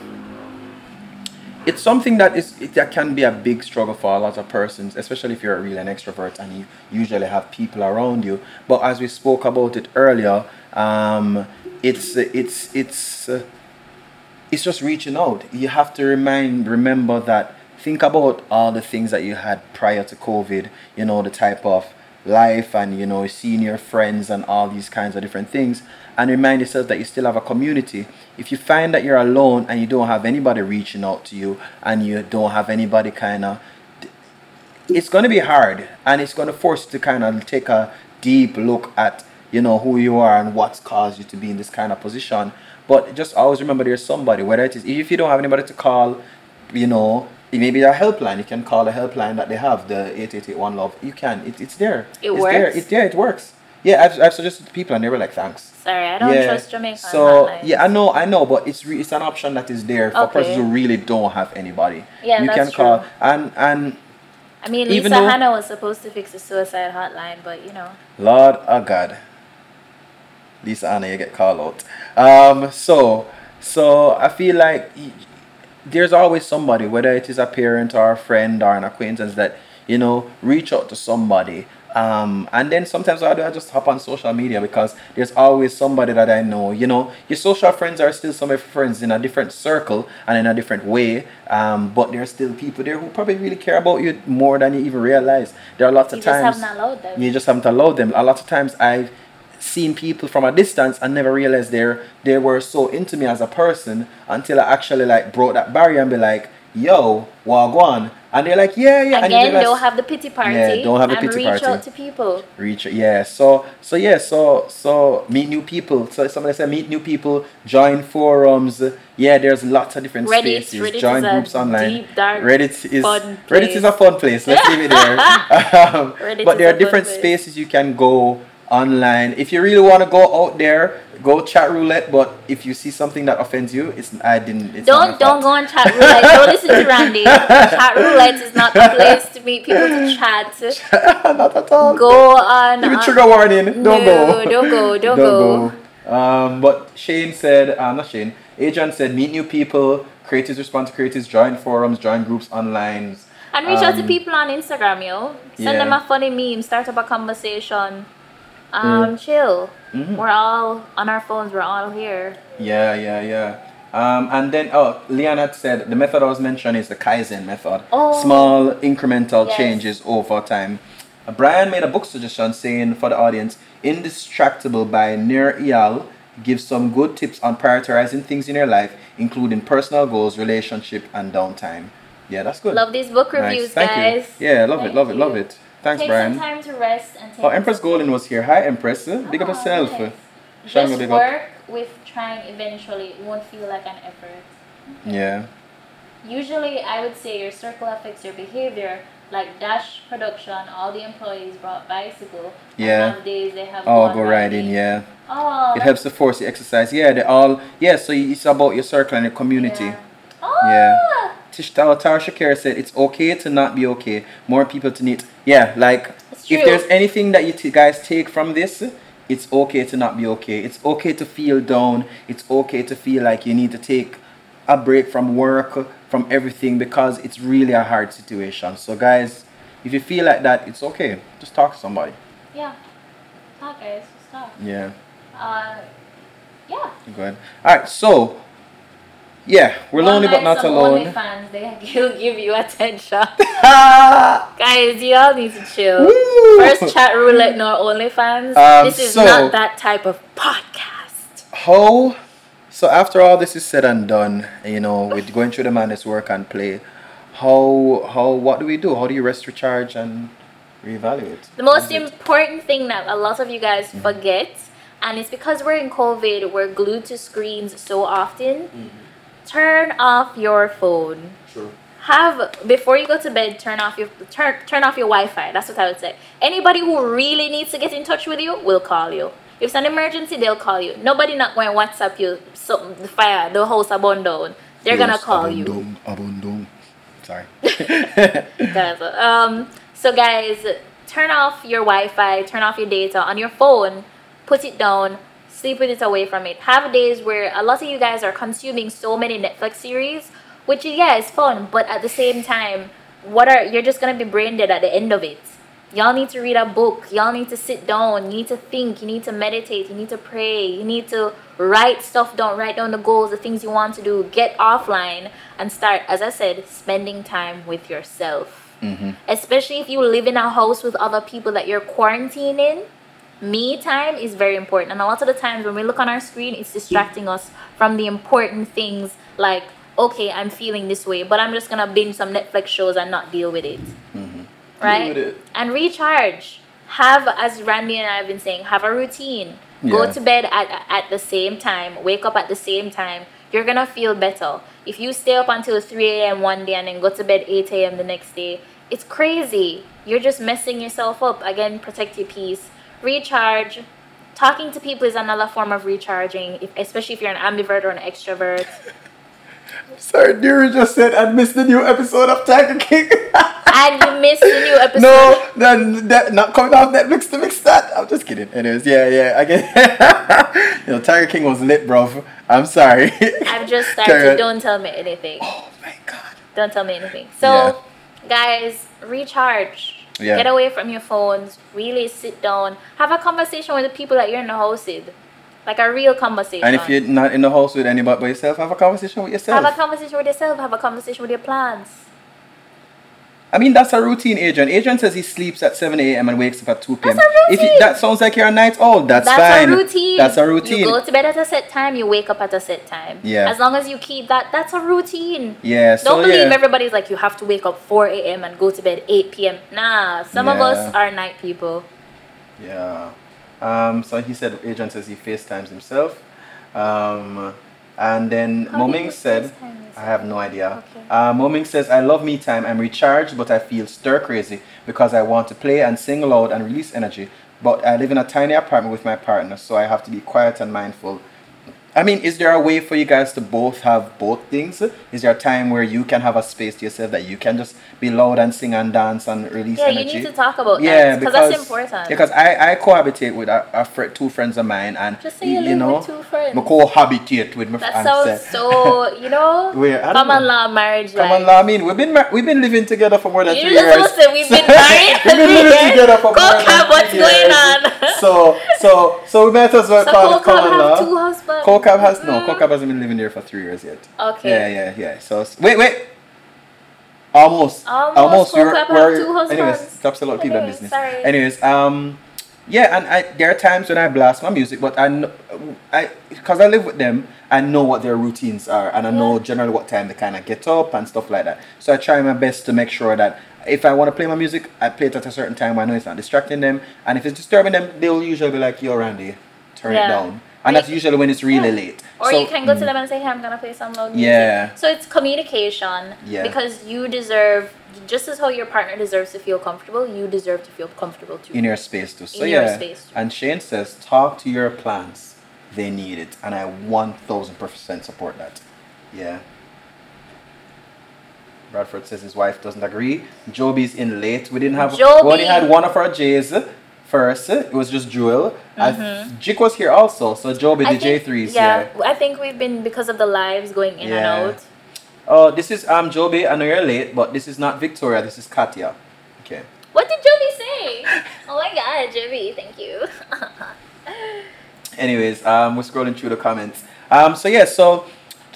[SPEAKER 3] it's something that is it, that can be a big struggle for a lot of persons, especially if you're really an extrovert and you usually have people around you. But as we spoke about it earlier, um, it's it's it's uh, it's just reaching out. You have to remind remember that think about all the things that you had prior to COVID. You know the type of life and you know seeing your friends and all these kinds of different things and remind yourself that you still have a community. If you find that you're alone and you don't have anybody reaching out to you and you don't have anybody kind of it's going to be hard and it's going to force you to kind of take a deep look at you know who you are and what's caused you to be in this kind of position. But just always remember there's somebody whether it is if you don't have anybody to call you know maybe may be a helpline you can call the helpline that they have the 8881 love. You can it, it's there.
[SPEAKER 1] It
[SPEAKER 3] it's
[SPEAKER 1] works?
[SPEAKER 3] there it's there. It works yeah I've, I've suggested to people and they were like thanks
[SPEAKER 1] Sorry, I don't trust Jamaican
[SPEAKER 3] so yeah, I know, I know, but it's re- it's an option that is there for
[SPEAKER 1] Okay.
[SPEAKER 3] persons who really don't have anybody.
[SPEAKER 1] Yeah,
[SPEAKER 3] you
[SPEAKER 1] that's
[SPEAKER 3] can call
[SPEAKER 1] true.
[SPEAKER 3] and and
[SPEAKER 1] I mean, Lisa
[SPEAKER 3] though-
[SPEAKER 1] Hannah was supposed to fix the suicide hotline, but you know.
[SPEAKER 3] Lord oh God, Lisa Anna, you get called out. Um, so so I feel like there's always somebody, whether it is a parent or a friend or an acquaintance, that you know reach out to somebody. Um, and then sometimes I do I just hop on social media because there's always somebody that I know. You know, your social friends are still some of your friends in a different circle and in a different way. Um, but there's still people there who probably really care about you more than you even realize. There are lots
[SPEAKER 1] You
[SPEAKER 3] of
[SPEAKER 1] just
[SPEAKER 3] times
[SPEAKER 1] haven't allowed them.
[SPEAKER 3] you just haven't allowed them. A lot of times I've seen people from a distance and never realized they're they were so into me as a person until I actually like broke that barrier and be like, yo, wagwan. And they're like, yeah, yeah. and you
[SPEAKER 1] Again, don't have the pity party.
[SPEAKER 3] Yeah, don't have the
[SPEAKER 1] and
[SPEAKER 3] pity
[SPEAKER 1] reach
[SPEAKER 3] party.
[SPEAKER 1] out to people.
[SPEAKER 3] reach yeah so so yeah so so meet new people so somebody said meet new people join forums yeah there's lots of different
[SPEAKER 1] Reddit,
[SPEAKER 3] spaces
[SPEAKER 1] Reddit
[SPEAKER 3] join groups online
[SPEAKER 1] deep,
[SPEAKER 3] reddit is reddit is a fun place let's leave it there um, but there are different spaces you can go online if you really want to go out there go chat roulette. But if you see something that offends you, it's I didn't. It's
[SPEAKER 1] Don't don't go on chat roulette. don't listen to Randy. Chat roulette is not the place to meet people to chat.
[SPEAKER 3] not at all.
[SPEAKER 1] Go on.
[SPEAKER 3] Give me trigger warning. Don't
[SPEAKER 1] No,
[SPEAKER 3] go.
[SPEAKER 1] don't go, don't go.
[SPEAKER 3] go. Um, but Shane said, uh, not Shane. Adrian said, meet new people. Creatives respond to creatives. Join forums. Join groups online.
[SPEAKER 1] And reach out to
[SPEAKER 3] Um,
[SPEAKER 1] people on Instagram, yo. Send
[SPEAKER 3] yeah.
[SPEAKER 1] them a funny meme. Start up a conversation. Um, chill.
[SPEAKER 3] Mhm.
[SPEAKER 1] We're all on our phones. We're all here.
[SPEAKER 3] Yeah, yeah, yeah. Um, and then, oh, Leon had said the method I was mentioning is the Kaizen method.
[SPEAKER 1] Oh.
[SPEAKER 3] Small incremental
[SPEAKER 1] Yes.
[SPEAKER 3] changes over time. Brian made a book suggestion saying for the audience, Indistractable by Nir Eyal gives some good tips on prioritizing things in your life, including personal goals, relationship, and downtime. Yeah, that's good.
[SPEAKER 1] Love these book
[SPEAKER 3] Nice.
[SPEAKER 1] reviews,
[SPEAKER 3] Thank
[SPEAKER 1] guys.
[SPEAKER 3] you. Yeah, love
[SPEAKER 1] Thank
[SPEAKER 3] it, love it, love it. Thanks,
[SPEAKER 1] Take
[SPEAKER 3] Brian.
[SPEAKER 1] some time to rest and take
[SPEAKER 3] Oh, Empress Golden was here. Hi, Empress. Uh, Big up yourself.
[SPEAKER 1] nice. Just
[SPEAKER 3] big up.
[SPEAKER 1] work with trying eventually. It won't feel like an effort.
[SPEAKER 3] Yeah.
[SPEAKER 1] Usually, I would say your circle affects your behavior. Like Dash Production, all the employees brought bicycle.
[SPEAKER 3] Yeah.
[SPEAKER 1] Have days they have
[SPEAKER 3] Oh, go riding, yeah.
[SPEAKER 1] Oh,
[SPEAKER 3] It helps to force the exercise. Yeah, they all yeah. So it's about your circle and your community.
[SPEAKER 1] Yeah. Oh,
[SPEAKER 3] Yeah. Tish Tara Shakira said it's okay to not be okay. More people to need. Yeah, like if there's anything that you t- guys take from this, it's okay to not be okay. It's okay to feel down. It's okay to feel like you need to take a break from work, from everything because it's really a hard situation. So guys, if you feel like that, it's okay. Just talk to somebody.
[SPEAKER 1] Yeah. Talk, guys. talk.
[SPEAKER 3] Yeah.
[SPEAKER 1] Uh, yeah.
[SPEAKER 3] Good. All right. So, yeah, we're
[SPEAKER 1] One
[SPEAKER 3] lonely but not alone.
[SPEAKER 1] OnlyFans, they will give you attention. Guys, y'all need to chill.
[SPEAKER 3] Woo!
[SPEAKER 1] First chat roulette, no OnlyFans.
[SPEAKER 3] Um,
[SPEAKER 1] this is
[SPEAKER 3] so-
[SPEAKER 1] not that type of podcast.
[SPEAKER 3] How? So after all this is said and done, you know, with going through the madness work and play, how how what do we do? How do you rest, recharge, and reevaluate?
[SPEAKER 1] The most
[SPEAKER 3] What is it?
[SPEAKER 1] important thing that a lot of you guys
[SPEAKER 3] Mm-hmm.
[SPEAKER 1] forget, and it's because we're in COVID, we're glued to screens so often.
[SPEAKER 3] Mm-hmm.
[SPEAKER 1] Turn off your phone.
[SPEAKER 3] True.
[SPEAKER 1] Have before you go to bed, turn off your turn turn off your Wi-Fi. That's what I would say. Anybody who really needs to get in touch with you will call you. If it's an emergency, they'll call you. Nobody not going to WhatsApp you. So the fire, the house burned down. They're gonna
[SPEAKER 3] Yes,
[SPEAKER 1] call you.
[SPEAKER 3] abundum. Sorry.
[SPEAKER 1] Guys, um, so guys, turn off your Wi-Fi, turn off your data on your phone, put it down, sleep with it away from it. Have days where a lot of you guys are consuming so many Netflix series, which yeah is fun, but at the same time, what are you're just gonna be brain dead at the end of it. Y'all need to read a book. Y'all need to sit down. You need to think. You need to meditate. You need to pray. You need to write stuff down. Write down the goals, the things you want to do. Get offline and start, as I said, spending time with yourself.
[SPEAKER 3] hmm
[SPEAKER 1] Especially if you live in a house with other people that you're quarantining. Me time is very important. And a lot of the times when we look on our screen, it's distracting us from the important things like, okay, I'm feeling this way, but I'm just to binge some Netflix shows and not deal with it mm-hmm. right?
[SPEAKER 3] with it.
[SPEAKER 1] And recharge. Have, as Randy and I have been saying, have a routine.
[SPEAKER 3] yeah.
[SPEAKER 1] Go to bed at at the same time. Wake up at the same time. You're gonna feel better. If you stay up until 3 a.m. one day and then go to bed 8 a.m. the next day, it's crazy. You're just messing yourself up. Again, protect your peace. Recharge. Talking to people is another form of recharging, if, especially if you're an ambivert or an extrovert.
[SPEAKER 3] Sorry, Nuri just said I missed the new episode of Tiger King.
[SPEAKER 1] and you missed the new episode.
[SPEAKER 3] no, that, that not coming off Netflix to mix that. I'm just kidding. Anyways, yeah, yeah. I get. you know, Tiger King was lit, bro. I'm sorry.
[SPEAKER 1] I've just started.
[SPEAKER 3] on.
[SPEAKER 1] Don't tell me anything.
[SPEAKER 3] Oh my god.
[SPEAKER 1] Don't tell me anything. So, guys, recharge.
[SPEAKER 3] Yeah.
[SPEAKER 1] Get away from your phones. Really sit down. Have a conversation with the people that you're in the house with. Like a real conversation.
[SPEAKER 3] And if you're not in the house with anybody but yourself, have a conversation with yourself.
[SPEAKER 1] have a conversation with yourself, have a conversation with your plans.
[SPEAKER 3] I mean, that's a routine, Adrian. Adrian says he sleeps at 7 a.m. and wakes up at 2 p.m.
[SPEAKER 1] That's a
[SPEAKER 3] If you,
[SPEAKER 1] routine.
[SPEAKER 3] that sounds like you're a night old, that's,
[SPEAKER 1] That's
[SPEAKER 3] fine.
[SPEAKER 1] a routine.
[SPEAKER 3] That's a routine.
[SPEAKER 1] You go to bed at a set time, you wake up at a set time.
[SPEAKER 3] Yeah.
[SPEAKER 1] As long as you keep that, that's a routine.
[SPEAKER 3] yeah, so
[SPEAKER 1] Don't believe
[SPEAKER 3] yeah.
[SPEAKER 1] everybody's like you have to wake up 4 a.m. and go to bed 8 p.m. Nah, some of us are night people.
[SPEAKER 3] Yeah. Um, so he said, Adrian says he FaceTimes himself. Um, and then
[SPEAKER 1] How
[SPEAKER 3] Moming said, I have no idea.
[SPEAKER 1] Okay.
[SPEAKER 3] Uh, Moming says, I love me time. I'm recharged, but I feel stir crazy because I want to play and sing loud and release energy, but I live in a tiny apartment with my partner, so I have to be quiet and mindful. I mean, is there a way for you guys to both have both things? Is there a time where you can have a space to yourself that you can just be loud and sing and dance and release
[SPEAKER 1] Yeah, you need to talk about
[SPEAKER 3] yeah,
[SPEAKER 1] that because that's important.
[SPEAKER 3] Yeah, because I, I cohabitate with a, a fr- two friends of mine, and
[SPEAKER 1] Just say you live
[SPEAKER 3] know,
[SPEAKER 1] with two friends.
[SPEAKER 3] I cohabitate with my friends.
[SPEAKER 1] that sounds eh. so, you know,
[SPEAKER 3] Wait,
[SPEAKER 1] common
[SPEAKER 3] know.
[SPEAKER 1] law marriage.
[SPEAKER 3] Come
[SPEAKER 1] like,
[SPEAKER 3] on, I mean, we've been mar- we've been living together for more than
[SPEAKER 1] You
[SPEAKER 3] three years.
[SPEAKER 1] to we've been married
[SPEAKER 3] we've been living together for
[SPEAKER 1] Go
[SPEAKER 3] more than
[SPEAKER 1] what's
[SPEAKER 3] three
[SPEAKER 1] going
[SPEAKER 3] years.
[SPEAKER 1] on?
[SPEAKER 3] So so so we might as well
[SPEAKER 1] So
[SPEAKER 3] call it common law.
[SPEAKER 1] two husbands.
[SPEAKER 3] Cocab has no.
[SPEAKER 1] Mm.
[SPEAKER 3] Cocab hasn't been living there for three years yet.
[SPEAKER 1] Okay.
[SPEAKER 3] Yeah, yeah, yeah. So wait, wait. Almost.
[SPEAKER 1] Almost.
[SPEAKER 3] We're, we're,
[SPEAKER 1] two husbands.
[SPEAKER 3] anyways, stops a lot of people in
[SPEAKER 1] Anyways,
[SPEAKER 3] business.
[SPEAKER 1] sorry.
[SPEAKER 3] Anyways, um, yeah, and I there are times when I blast my music, but I know, I because I live with them, I know what their routines are, and I know generally what time they kind of get up and stuff like that. So I try my best to make sure that if I want to play my music, I play it at a certain time. I know it's not distracting them, and if it's disturbing them, they'll usually be like, "Yo, Randy, turn
[SPEAKER 1] Yeah.
[SPEAKER 3] it down," and that's usually when it's really
[SPEAKER 1] Yeah.
[SPEAKER 3] late.
[SPEAKER 1] Or
[SPEAKER 3] So-
[SPEAKER 1] you can go to
[SPEAKER 3] Mm.
[SPEAKER 1] them and say, hey, I'm going to play some loud music.
[SPEAKER 3] Yeah.
[SPEAKER 1] So it's communication.
[SPEAKER 3] Yeah.
[SPEAKER 1] Because you deserve, just as how your partner deserves to feel comfortable, you deserve to feel comfortable too.
[SPEAKER 3] in your space too. So
[SPEAKER 1] In your
[SPEAKER 3] yeah,
[SPEAKER 1] space too.
[SPEAKER 3] and Shane says, talk to your plants. They need it, and I one thousand percent support that. Yeah. Bradford says his wife doesn't agree. Joby's in late. We didn't have. We only
[SPEAKER 1] Joby.
[SPEAKER 3] had one of our J's first. It was just Jewel. I
[SPEAKER 1] Mhm.
[SPEAKER 3] Jik was here also. So Joby, the
[SPEAKER 1] think-
[SPEAKER 3] J3s.
[SPEAKER 1] Yeah,
[SPEAKER 3] Yeah.
[SPEAKER 1] I think we've been, because of the lives going in
[SPEAKER 3] Yeah.
[SPEAKER 1] and out.
[SPEAKER 3] Oh, this is um Joby. I know you're late, but this is not Victoria. This is Katya. Okay.
[SPEAKER 1] What did Joby say? oh my god, Joby, thank you.
[SPEAKER 3] Anyways, um, we're scrolling through the comments. Um, so yeah, so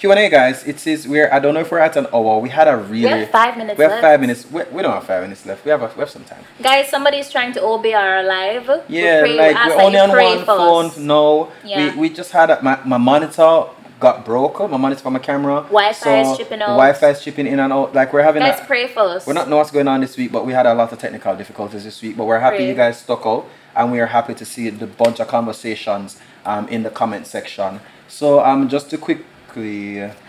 [SPEAKER 3] Q and A, guys. It says we're. I don't know if we're at an hour. We had a really.
[SPEAKER 1] we have five minutes
[SPEAKER 3] we have
[SPEAKER 1] left.
[SPEAKER 3] five minutes. We, we don't have five minutes left. We have a, we have some time.
[SPEAKER 1] Guys, somebody is trying to obey our live. We
[SPEAKER 3] Yeah,
[SPEAKER 1] pray- we
[SPEAKER 3] like
[SPEAKER 1] ask
[SPEAKER 3] we're only on one phone.
[SPEAKER 1] us.
[SPEAKER 3] No,
[SPEAKER 1] Yeah.
[SPEAKER 3] we, we just had a, my my monitor got broke. My monitor for my camera.
[SPEAKER 1] Wi-Fi is
[SPEAKER 3] so
[SPEAKER 1] chipping
[SPEAKER 3] the
[SPEAKER 1] out.
[SPEAKER 3] Wi-Fi is chipping in and out. Like we're having.
[SPEAKER 1] Guys,
[SPEAKER 3] a,
[SPEAKER 1] pray for us.
[SPEAKER 3] We're not know what's going on this week, but we had a lot of technical difficulties this week. But we're happy
[SPEAKER 1] Pray.
[SPEAKER 3] you guys stuck out, and we are happy to see the bunch of conversations um, in the comment section. So um, just to quickly,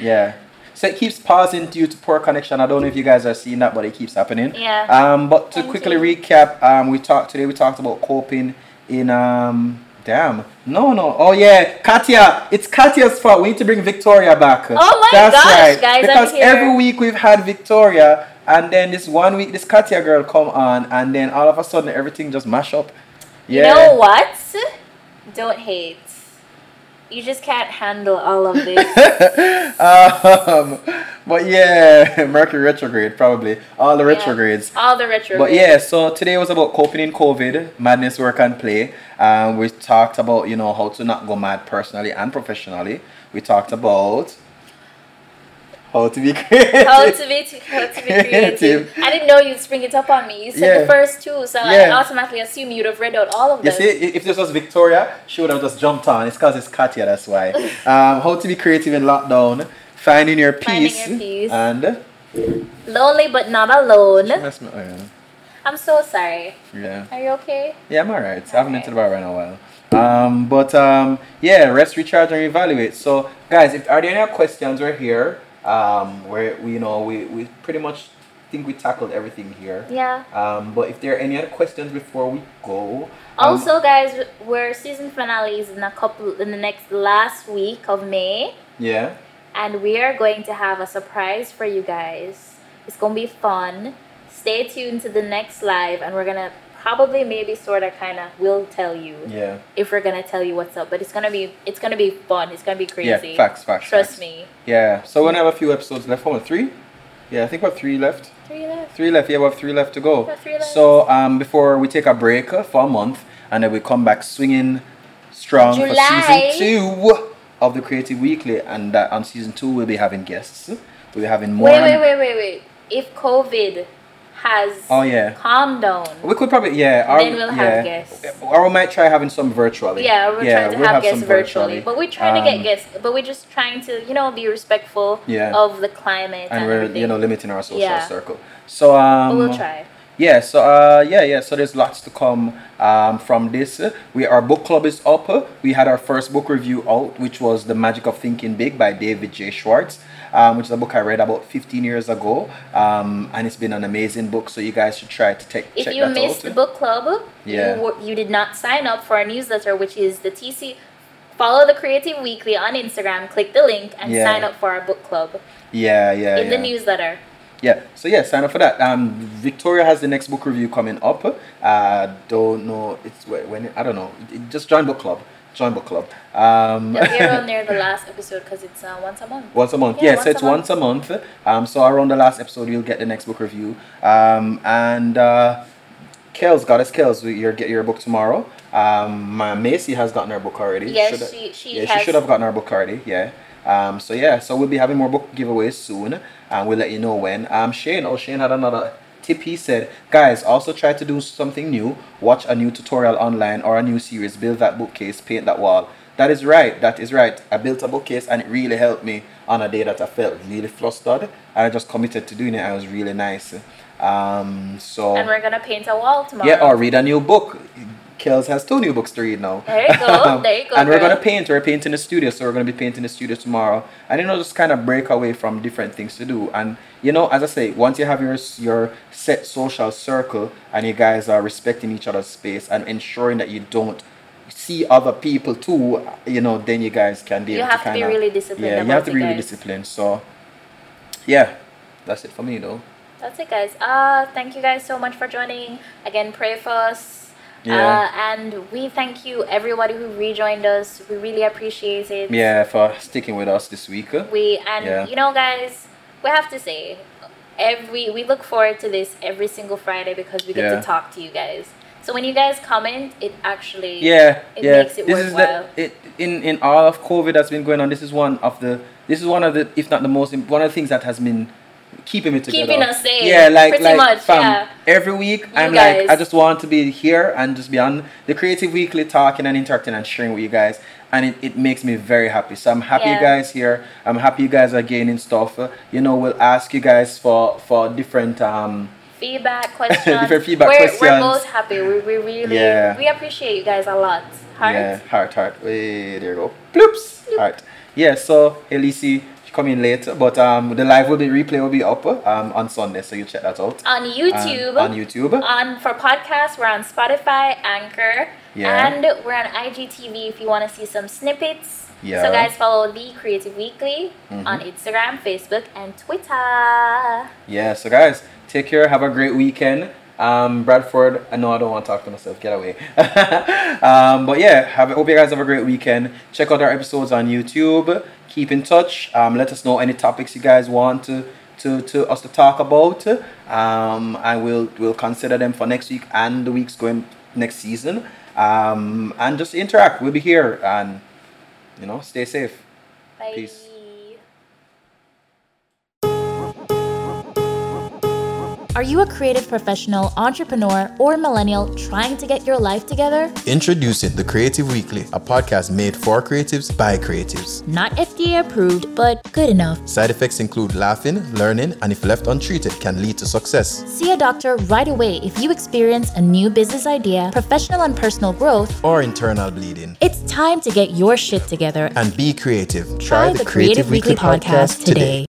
[SPEAKER 3] yeah. So it keeps pausing due to poor connection. I don't know if you guys are seeing that, but it keeps happening.
[SPEAKER 1] Yeah.
[SPEAKER 3] Um, but to
[SPEAKER 1] Thank
[SPEAKER 3] quickly
[SPEAKER 1] you.
[SPEAKER 3] recap, um, we talked today. We talked about coping in um. Damn. No, no. Oh yeah, Katya. It's Katya's fault. We need to bring Victoria back.
[SPEAKER 1] Oh my
[SPEAKER 3] That's
[SPEAKER 1] gosh,
[SPEAKER 3] right.
[SPEAKER 1] guys,
[SPEAKER 3] Because every week we've had Victoria, and then this one week this Katya girl come on, and then all of a sudden everything just mash up. Yeah.
[SPEAKER 1] You know what? Don't hate. You just can't handle all of this.
[SPEAKER 3] um, but yeah, Mercury retrograde probably all the
[SPEAKER 1] Yeah.
[SPEAKER 3] retrogrades.
[SPEAKER 1] all the retro.
[SPEAKER 3] But yeah, so today was about coping in COVID, madness, work and play. Um, we talked about you know how to not go mad personally and professionally. We talked about how to be creative.
[SPEAKER 1] How to be how to be creative. I didn't know you'd spring it up on me. You said
[SPEAKER 3] Yeah.
[SPEAKER 1] the first two, so I automatically assume you'd have read out all of
[SPEAKER 3] You
[SPEAKER 1] them.
[SPEAKER 3] see, if this was Victoria, she would have just jumped on. It's because it's Katya, that's why. Um, how to be creative in lockdown, finding your peace, Finding
[SPEAKER 1] your peace.
[SPEAKER 3] and
[SPEAKER 1] Lonely but not alone.
[SPEAKER 3] That's my- oh, yeah.
[SPEAKER 1] I'm so sorry.
[SPEAKER 3] yeah,
[SPEAKER 1] Are you okay?
[SPEAKER 3] yeah, I'm alright. I haven't been to the bar in a while. Um, but um, yeah, rest, recharge, and evaluate. So, guys, if are there any questions, we're here. Um, where we you know we we pretty much think we tackled everything here.
[SPEAKER 1] Yeah.
[SPEAKER 3] Um, but if there are any other questions before we go, um,
[SPEAKER 1] Also, guys, we're season finales in a couple in the next last week of May,
[SPEAKER 3] yeah,
[SPEAKER 1] and we are going to have a surprise for you guys. It's gonna be fun. Stay tuned to the next live, and we're gonna probably maybe sort of kind of will tell you
[SPEAKER 3] yeah,
[SPEAKER 1] if we're gonna tell you what's up. But it's gonna be it's gonna be fun. It's gonna be crazy.
[SPEAKER 3] yeah, facts, facts.
[SPEAKER 1] Trust
[SPEAKER 3] facts.
[SPEAKER 1] me.
[SPEAKER 3] Yeah, so we're gonna have a few episodes left. Hold on, three? Yeah, I think we have three left.
[SPEAKER 1] Three left.
[SPEAKER 3] Three left. Yeah, we have three left to go.
[SPEAKER 1] We have three left.
[SPEAKER 3] So um, before we take a break uh, for a month, and then we come back swinging strong
[SPEAKER 1] July.
[SPEAKER 3] for season two of the Creative Weekly, and uh, on season two we'll be having guests. We'll be having more.
[SPEAKER 1] Wait, wait, wait, wait, wait. If COVID has
[SPEAKER 3] Oh yeah.
[SPEAKER 1] calmed down,
[SPEAKER 3] We could probably yeah. Or,
[SPEAKER 1] Then we'll have guests.
[SPEAKER 3] Or we might try having some virtually.
[SPEAKER 1] yeah, we're trying to
[SPEAKER 3] we'll
[SPEAKER 1] have, guests
[SPEAKER 3] some
[SPEAKER 1] virtually, but we're trying to
[SPEAKER 3] Um,
[SPEAKER 1] get guests. But we're just trying to, you know, be respectful
[SPEAKER 3] Yeah.
[SPEAKER 1] of the climate and,
[SPEAKER 3] and we're
[SPEAKER 1] everything.
[SPEAKER 3] you know limiting our social
[SPEAKER 1] Yeah.
[SPEAKER 3] circle. So um,
[SPEAKER 1] but we'll try.
[SPEAKER 3] yeah, so uh, yeah, yeah. So there's lots to come um, from this. We our book club is up. We had our first book review out, which was The Magic of Thinking Big by David J. Schwartz. Um, which is a book I read about 15 years ago, um, and it's been an amazing book. So you guys should try to take.
[SPEAKER 1] If
[SPEAKER 3] check
[SPEAKER 1] you missed
[SPEAKER 3] out.
[SPEAKER 1] the book club,
[SPEAKER 3] Yeah.
[SPEAKER 1] you, you did not sign up for our newsletter, which is the TC. Follow the Creative Weekly on Instagram. Click the link and
[SPEAKER 3] Yeah.
[SPEAKER 1] sign up for our book club
[SPEAKER 3] yeah, yeah,
[SPEAKER 1] in
[SPEAKER 3] yeah.
[SPEAKER 1] the newsletter.
[SPEAKER 3] Yeah, so yeah, sign up for that. Um, Victoria has the next book review coming up. Uh, don't know it's when, when I don't know. It- Just join book club. Join book club. Um,
[SPEAKER 1] be around there the last episode because it's uh, once a month.
[SPEAKER 3] Once a month.
[SPEAKER 1] Yeah,
[SPEAKER 3] Yeah, so it's once a month. Um, so around the last episode, you'll get the next book review. Um, and uh, Kels, Goddess Kels, you'll get your book tomorrow. Um, my Macy has gotten her book already.
[SPEAKER 1] Yes,
[SPEAKER 3] Shoulda-
[SPEAKER 1] she- she
[SPEAKER 3] yeah,
[SPEAKER 1] has-
[SPEAKER 3] she should have gotten her book already. Yeah. Um, so yeah, so we'll be having more book giveaways soon, and we'll let you know when. Um, Shane, oh Shane had another tip. He said, guys, also try to do something new. Watch a new tutorial online or a new series. Build that bookcase, paint that wall. That is right. That is right. I built a bookcase and it really helped me on a day that I felt really flustered. And I just committed to doing it. and It was really nice. Um, so
[SPEAKER 1] And we're gonna paint a wall tomorrow.
[SPEAKER 3] yeah, or read a new book. Kels has two new books to read now.
[SPEAKER 1] There you go, there you go,
[SPEAKER 3] and we're
[SPEAKER 1] girl.
[SPEAKER 3] gonna paint. We're painting the studio, so we're gonna be painting the studio tomorrow. And you know, just kind of break away from different things to do. And you know, as I say, once you have your your set social circle and you guys are respecting each other's space and ensuring that you don't see other people too, you know, then you guys can be
[SPEAKER 1] You have
[SPEAKER 3] to
[SPEAKER 1] to be really disciplined
[SPEAKER 3] Yeah, you have to be really
[SPEAKER 1] guys.
[SPEAKER 3] disciplined. So, yeah, that's it for me though.
[SPEAKER 1] That's it, guys. Uh, thank you guys so much for joining. Again, pray for us.
[SPEAKER 3] Yeah.
[SPEAKER 1] Uh, and we thank you, everybody who rejoined us. We really appreciate it.
[SPEAKER 3] Yeah, for sticking with us this week.
[SPEAKER 1] We and
[SPEAKER 3] Yeah.
[SPEAKER 1] you know, guys, we have to say, every we look forward to this every single Friday because we get
[SPEAKER 3] Yeah.
[SPEAKER 1] to talk to you guys. So when you guys comment, it actually
[SPEAKER 3] yeah
[SPEAKER 1] it
[SPEAKER 3] yeah
[SPEAKER 1] makes it
[SPEAKER 3] this is
[SPEAKER 1] worthwhile.
[SPEAKER 3] the, it in in all of covid that's been going on this is one of the this is one of the if not the most one of the things that has been keeping it together
[SPEAKER 1] Keeping us sane,
[SPEAKER 3] yeah like
[SPEAKER 1] pretty
[SPEAKER 3] like
[SPEAKER 1] much,
[SPEAKER 3] fam,
[SPEAKER 1] yeah.
[SPEAKER 3] every week i'm
[SPEAKER 1] guys.
[SPEAKER 3] like i just want to be here and just be on the creative weekly talking and interacting and sharing with you guys and it, it makes me very happy so i'm happy
[SPEAKER 1] Yeah.
[SPEAKER 3] you guys here i'm happy you guys are gaining stuff you know we'll ask you guys for for different um
[SPEAKER 1] feedback questions.
[SPEAKER 3] Different feedback
[SPEAKER 1] we're, We're both happy. We, we really
[SPEAKER 3] Yeah.
[SPEAKER 1] we appreciate you guys a lot. Heart.
[SPEAKER 3] Yeah, heart, heart. Hey, there you go. Ploops. Heart. Yeah, so Elise come in late, but um the live will be replay will be up um on Sunday, so you check that out.
[SPEAKER 1] On
[SPEAKER 3] Um,
[SPEAKER 1] YouTube.
[SPEAKER 3] on YouTube.
[SPEAKER 1] on for podcasts, we're on Spotify, Anchor,
[SPEAKER 3] Yeah.
[SPEAKER 1] and we're on IGTV if you want to see some snippets.
[SPEAKER 3] Yeah.
[SPEAKER 1] So guys, follow the Creative Weekly
[SPEAKER 3] Mhm.
[SPEAKER 1] on Instagram, Facebook, and Twitter.
[SPEAKER 3] Yeah, so guys, take care, have a great weekend. Um Bradford, I know I don't want to talk to myself, get away. um but yeah, have hope you guys have a great weekend. Check out our episodes on YouTube. Keep in touch. Um let us know any topics you guys want to to, to us to talk about. Um and we'll we'll consider them for next week and the weeks going next season. Um and just interact. We'll be here and you know, stay safe.
[SPEAKER 1] Bye.
[SPEAKER 3] Peace.
[SPEAKER 1] Are you a creative professional, entrepreneur, or millennial trying to get your life together?
[SPEAKER 2] Introducing The Creative Weekly, a podcast made for creatives by creatives.
[SPEAKER 1] Not FDA approved, but good enough.
[SPEAKER 2] Side effects include laughing, learning, and if left untreated, can lead to success.
[SPEAKER 1] See a doctor right away if you experience a new business idea, professional and personal growth.
[SPEAKER 2] Or internal bleeding.
[SPEAKER 1] It's time to get your shit together
[SPEAKER 2] And be creative.
[SPEAKER 1] Try the Creative Weekly podcast today.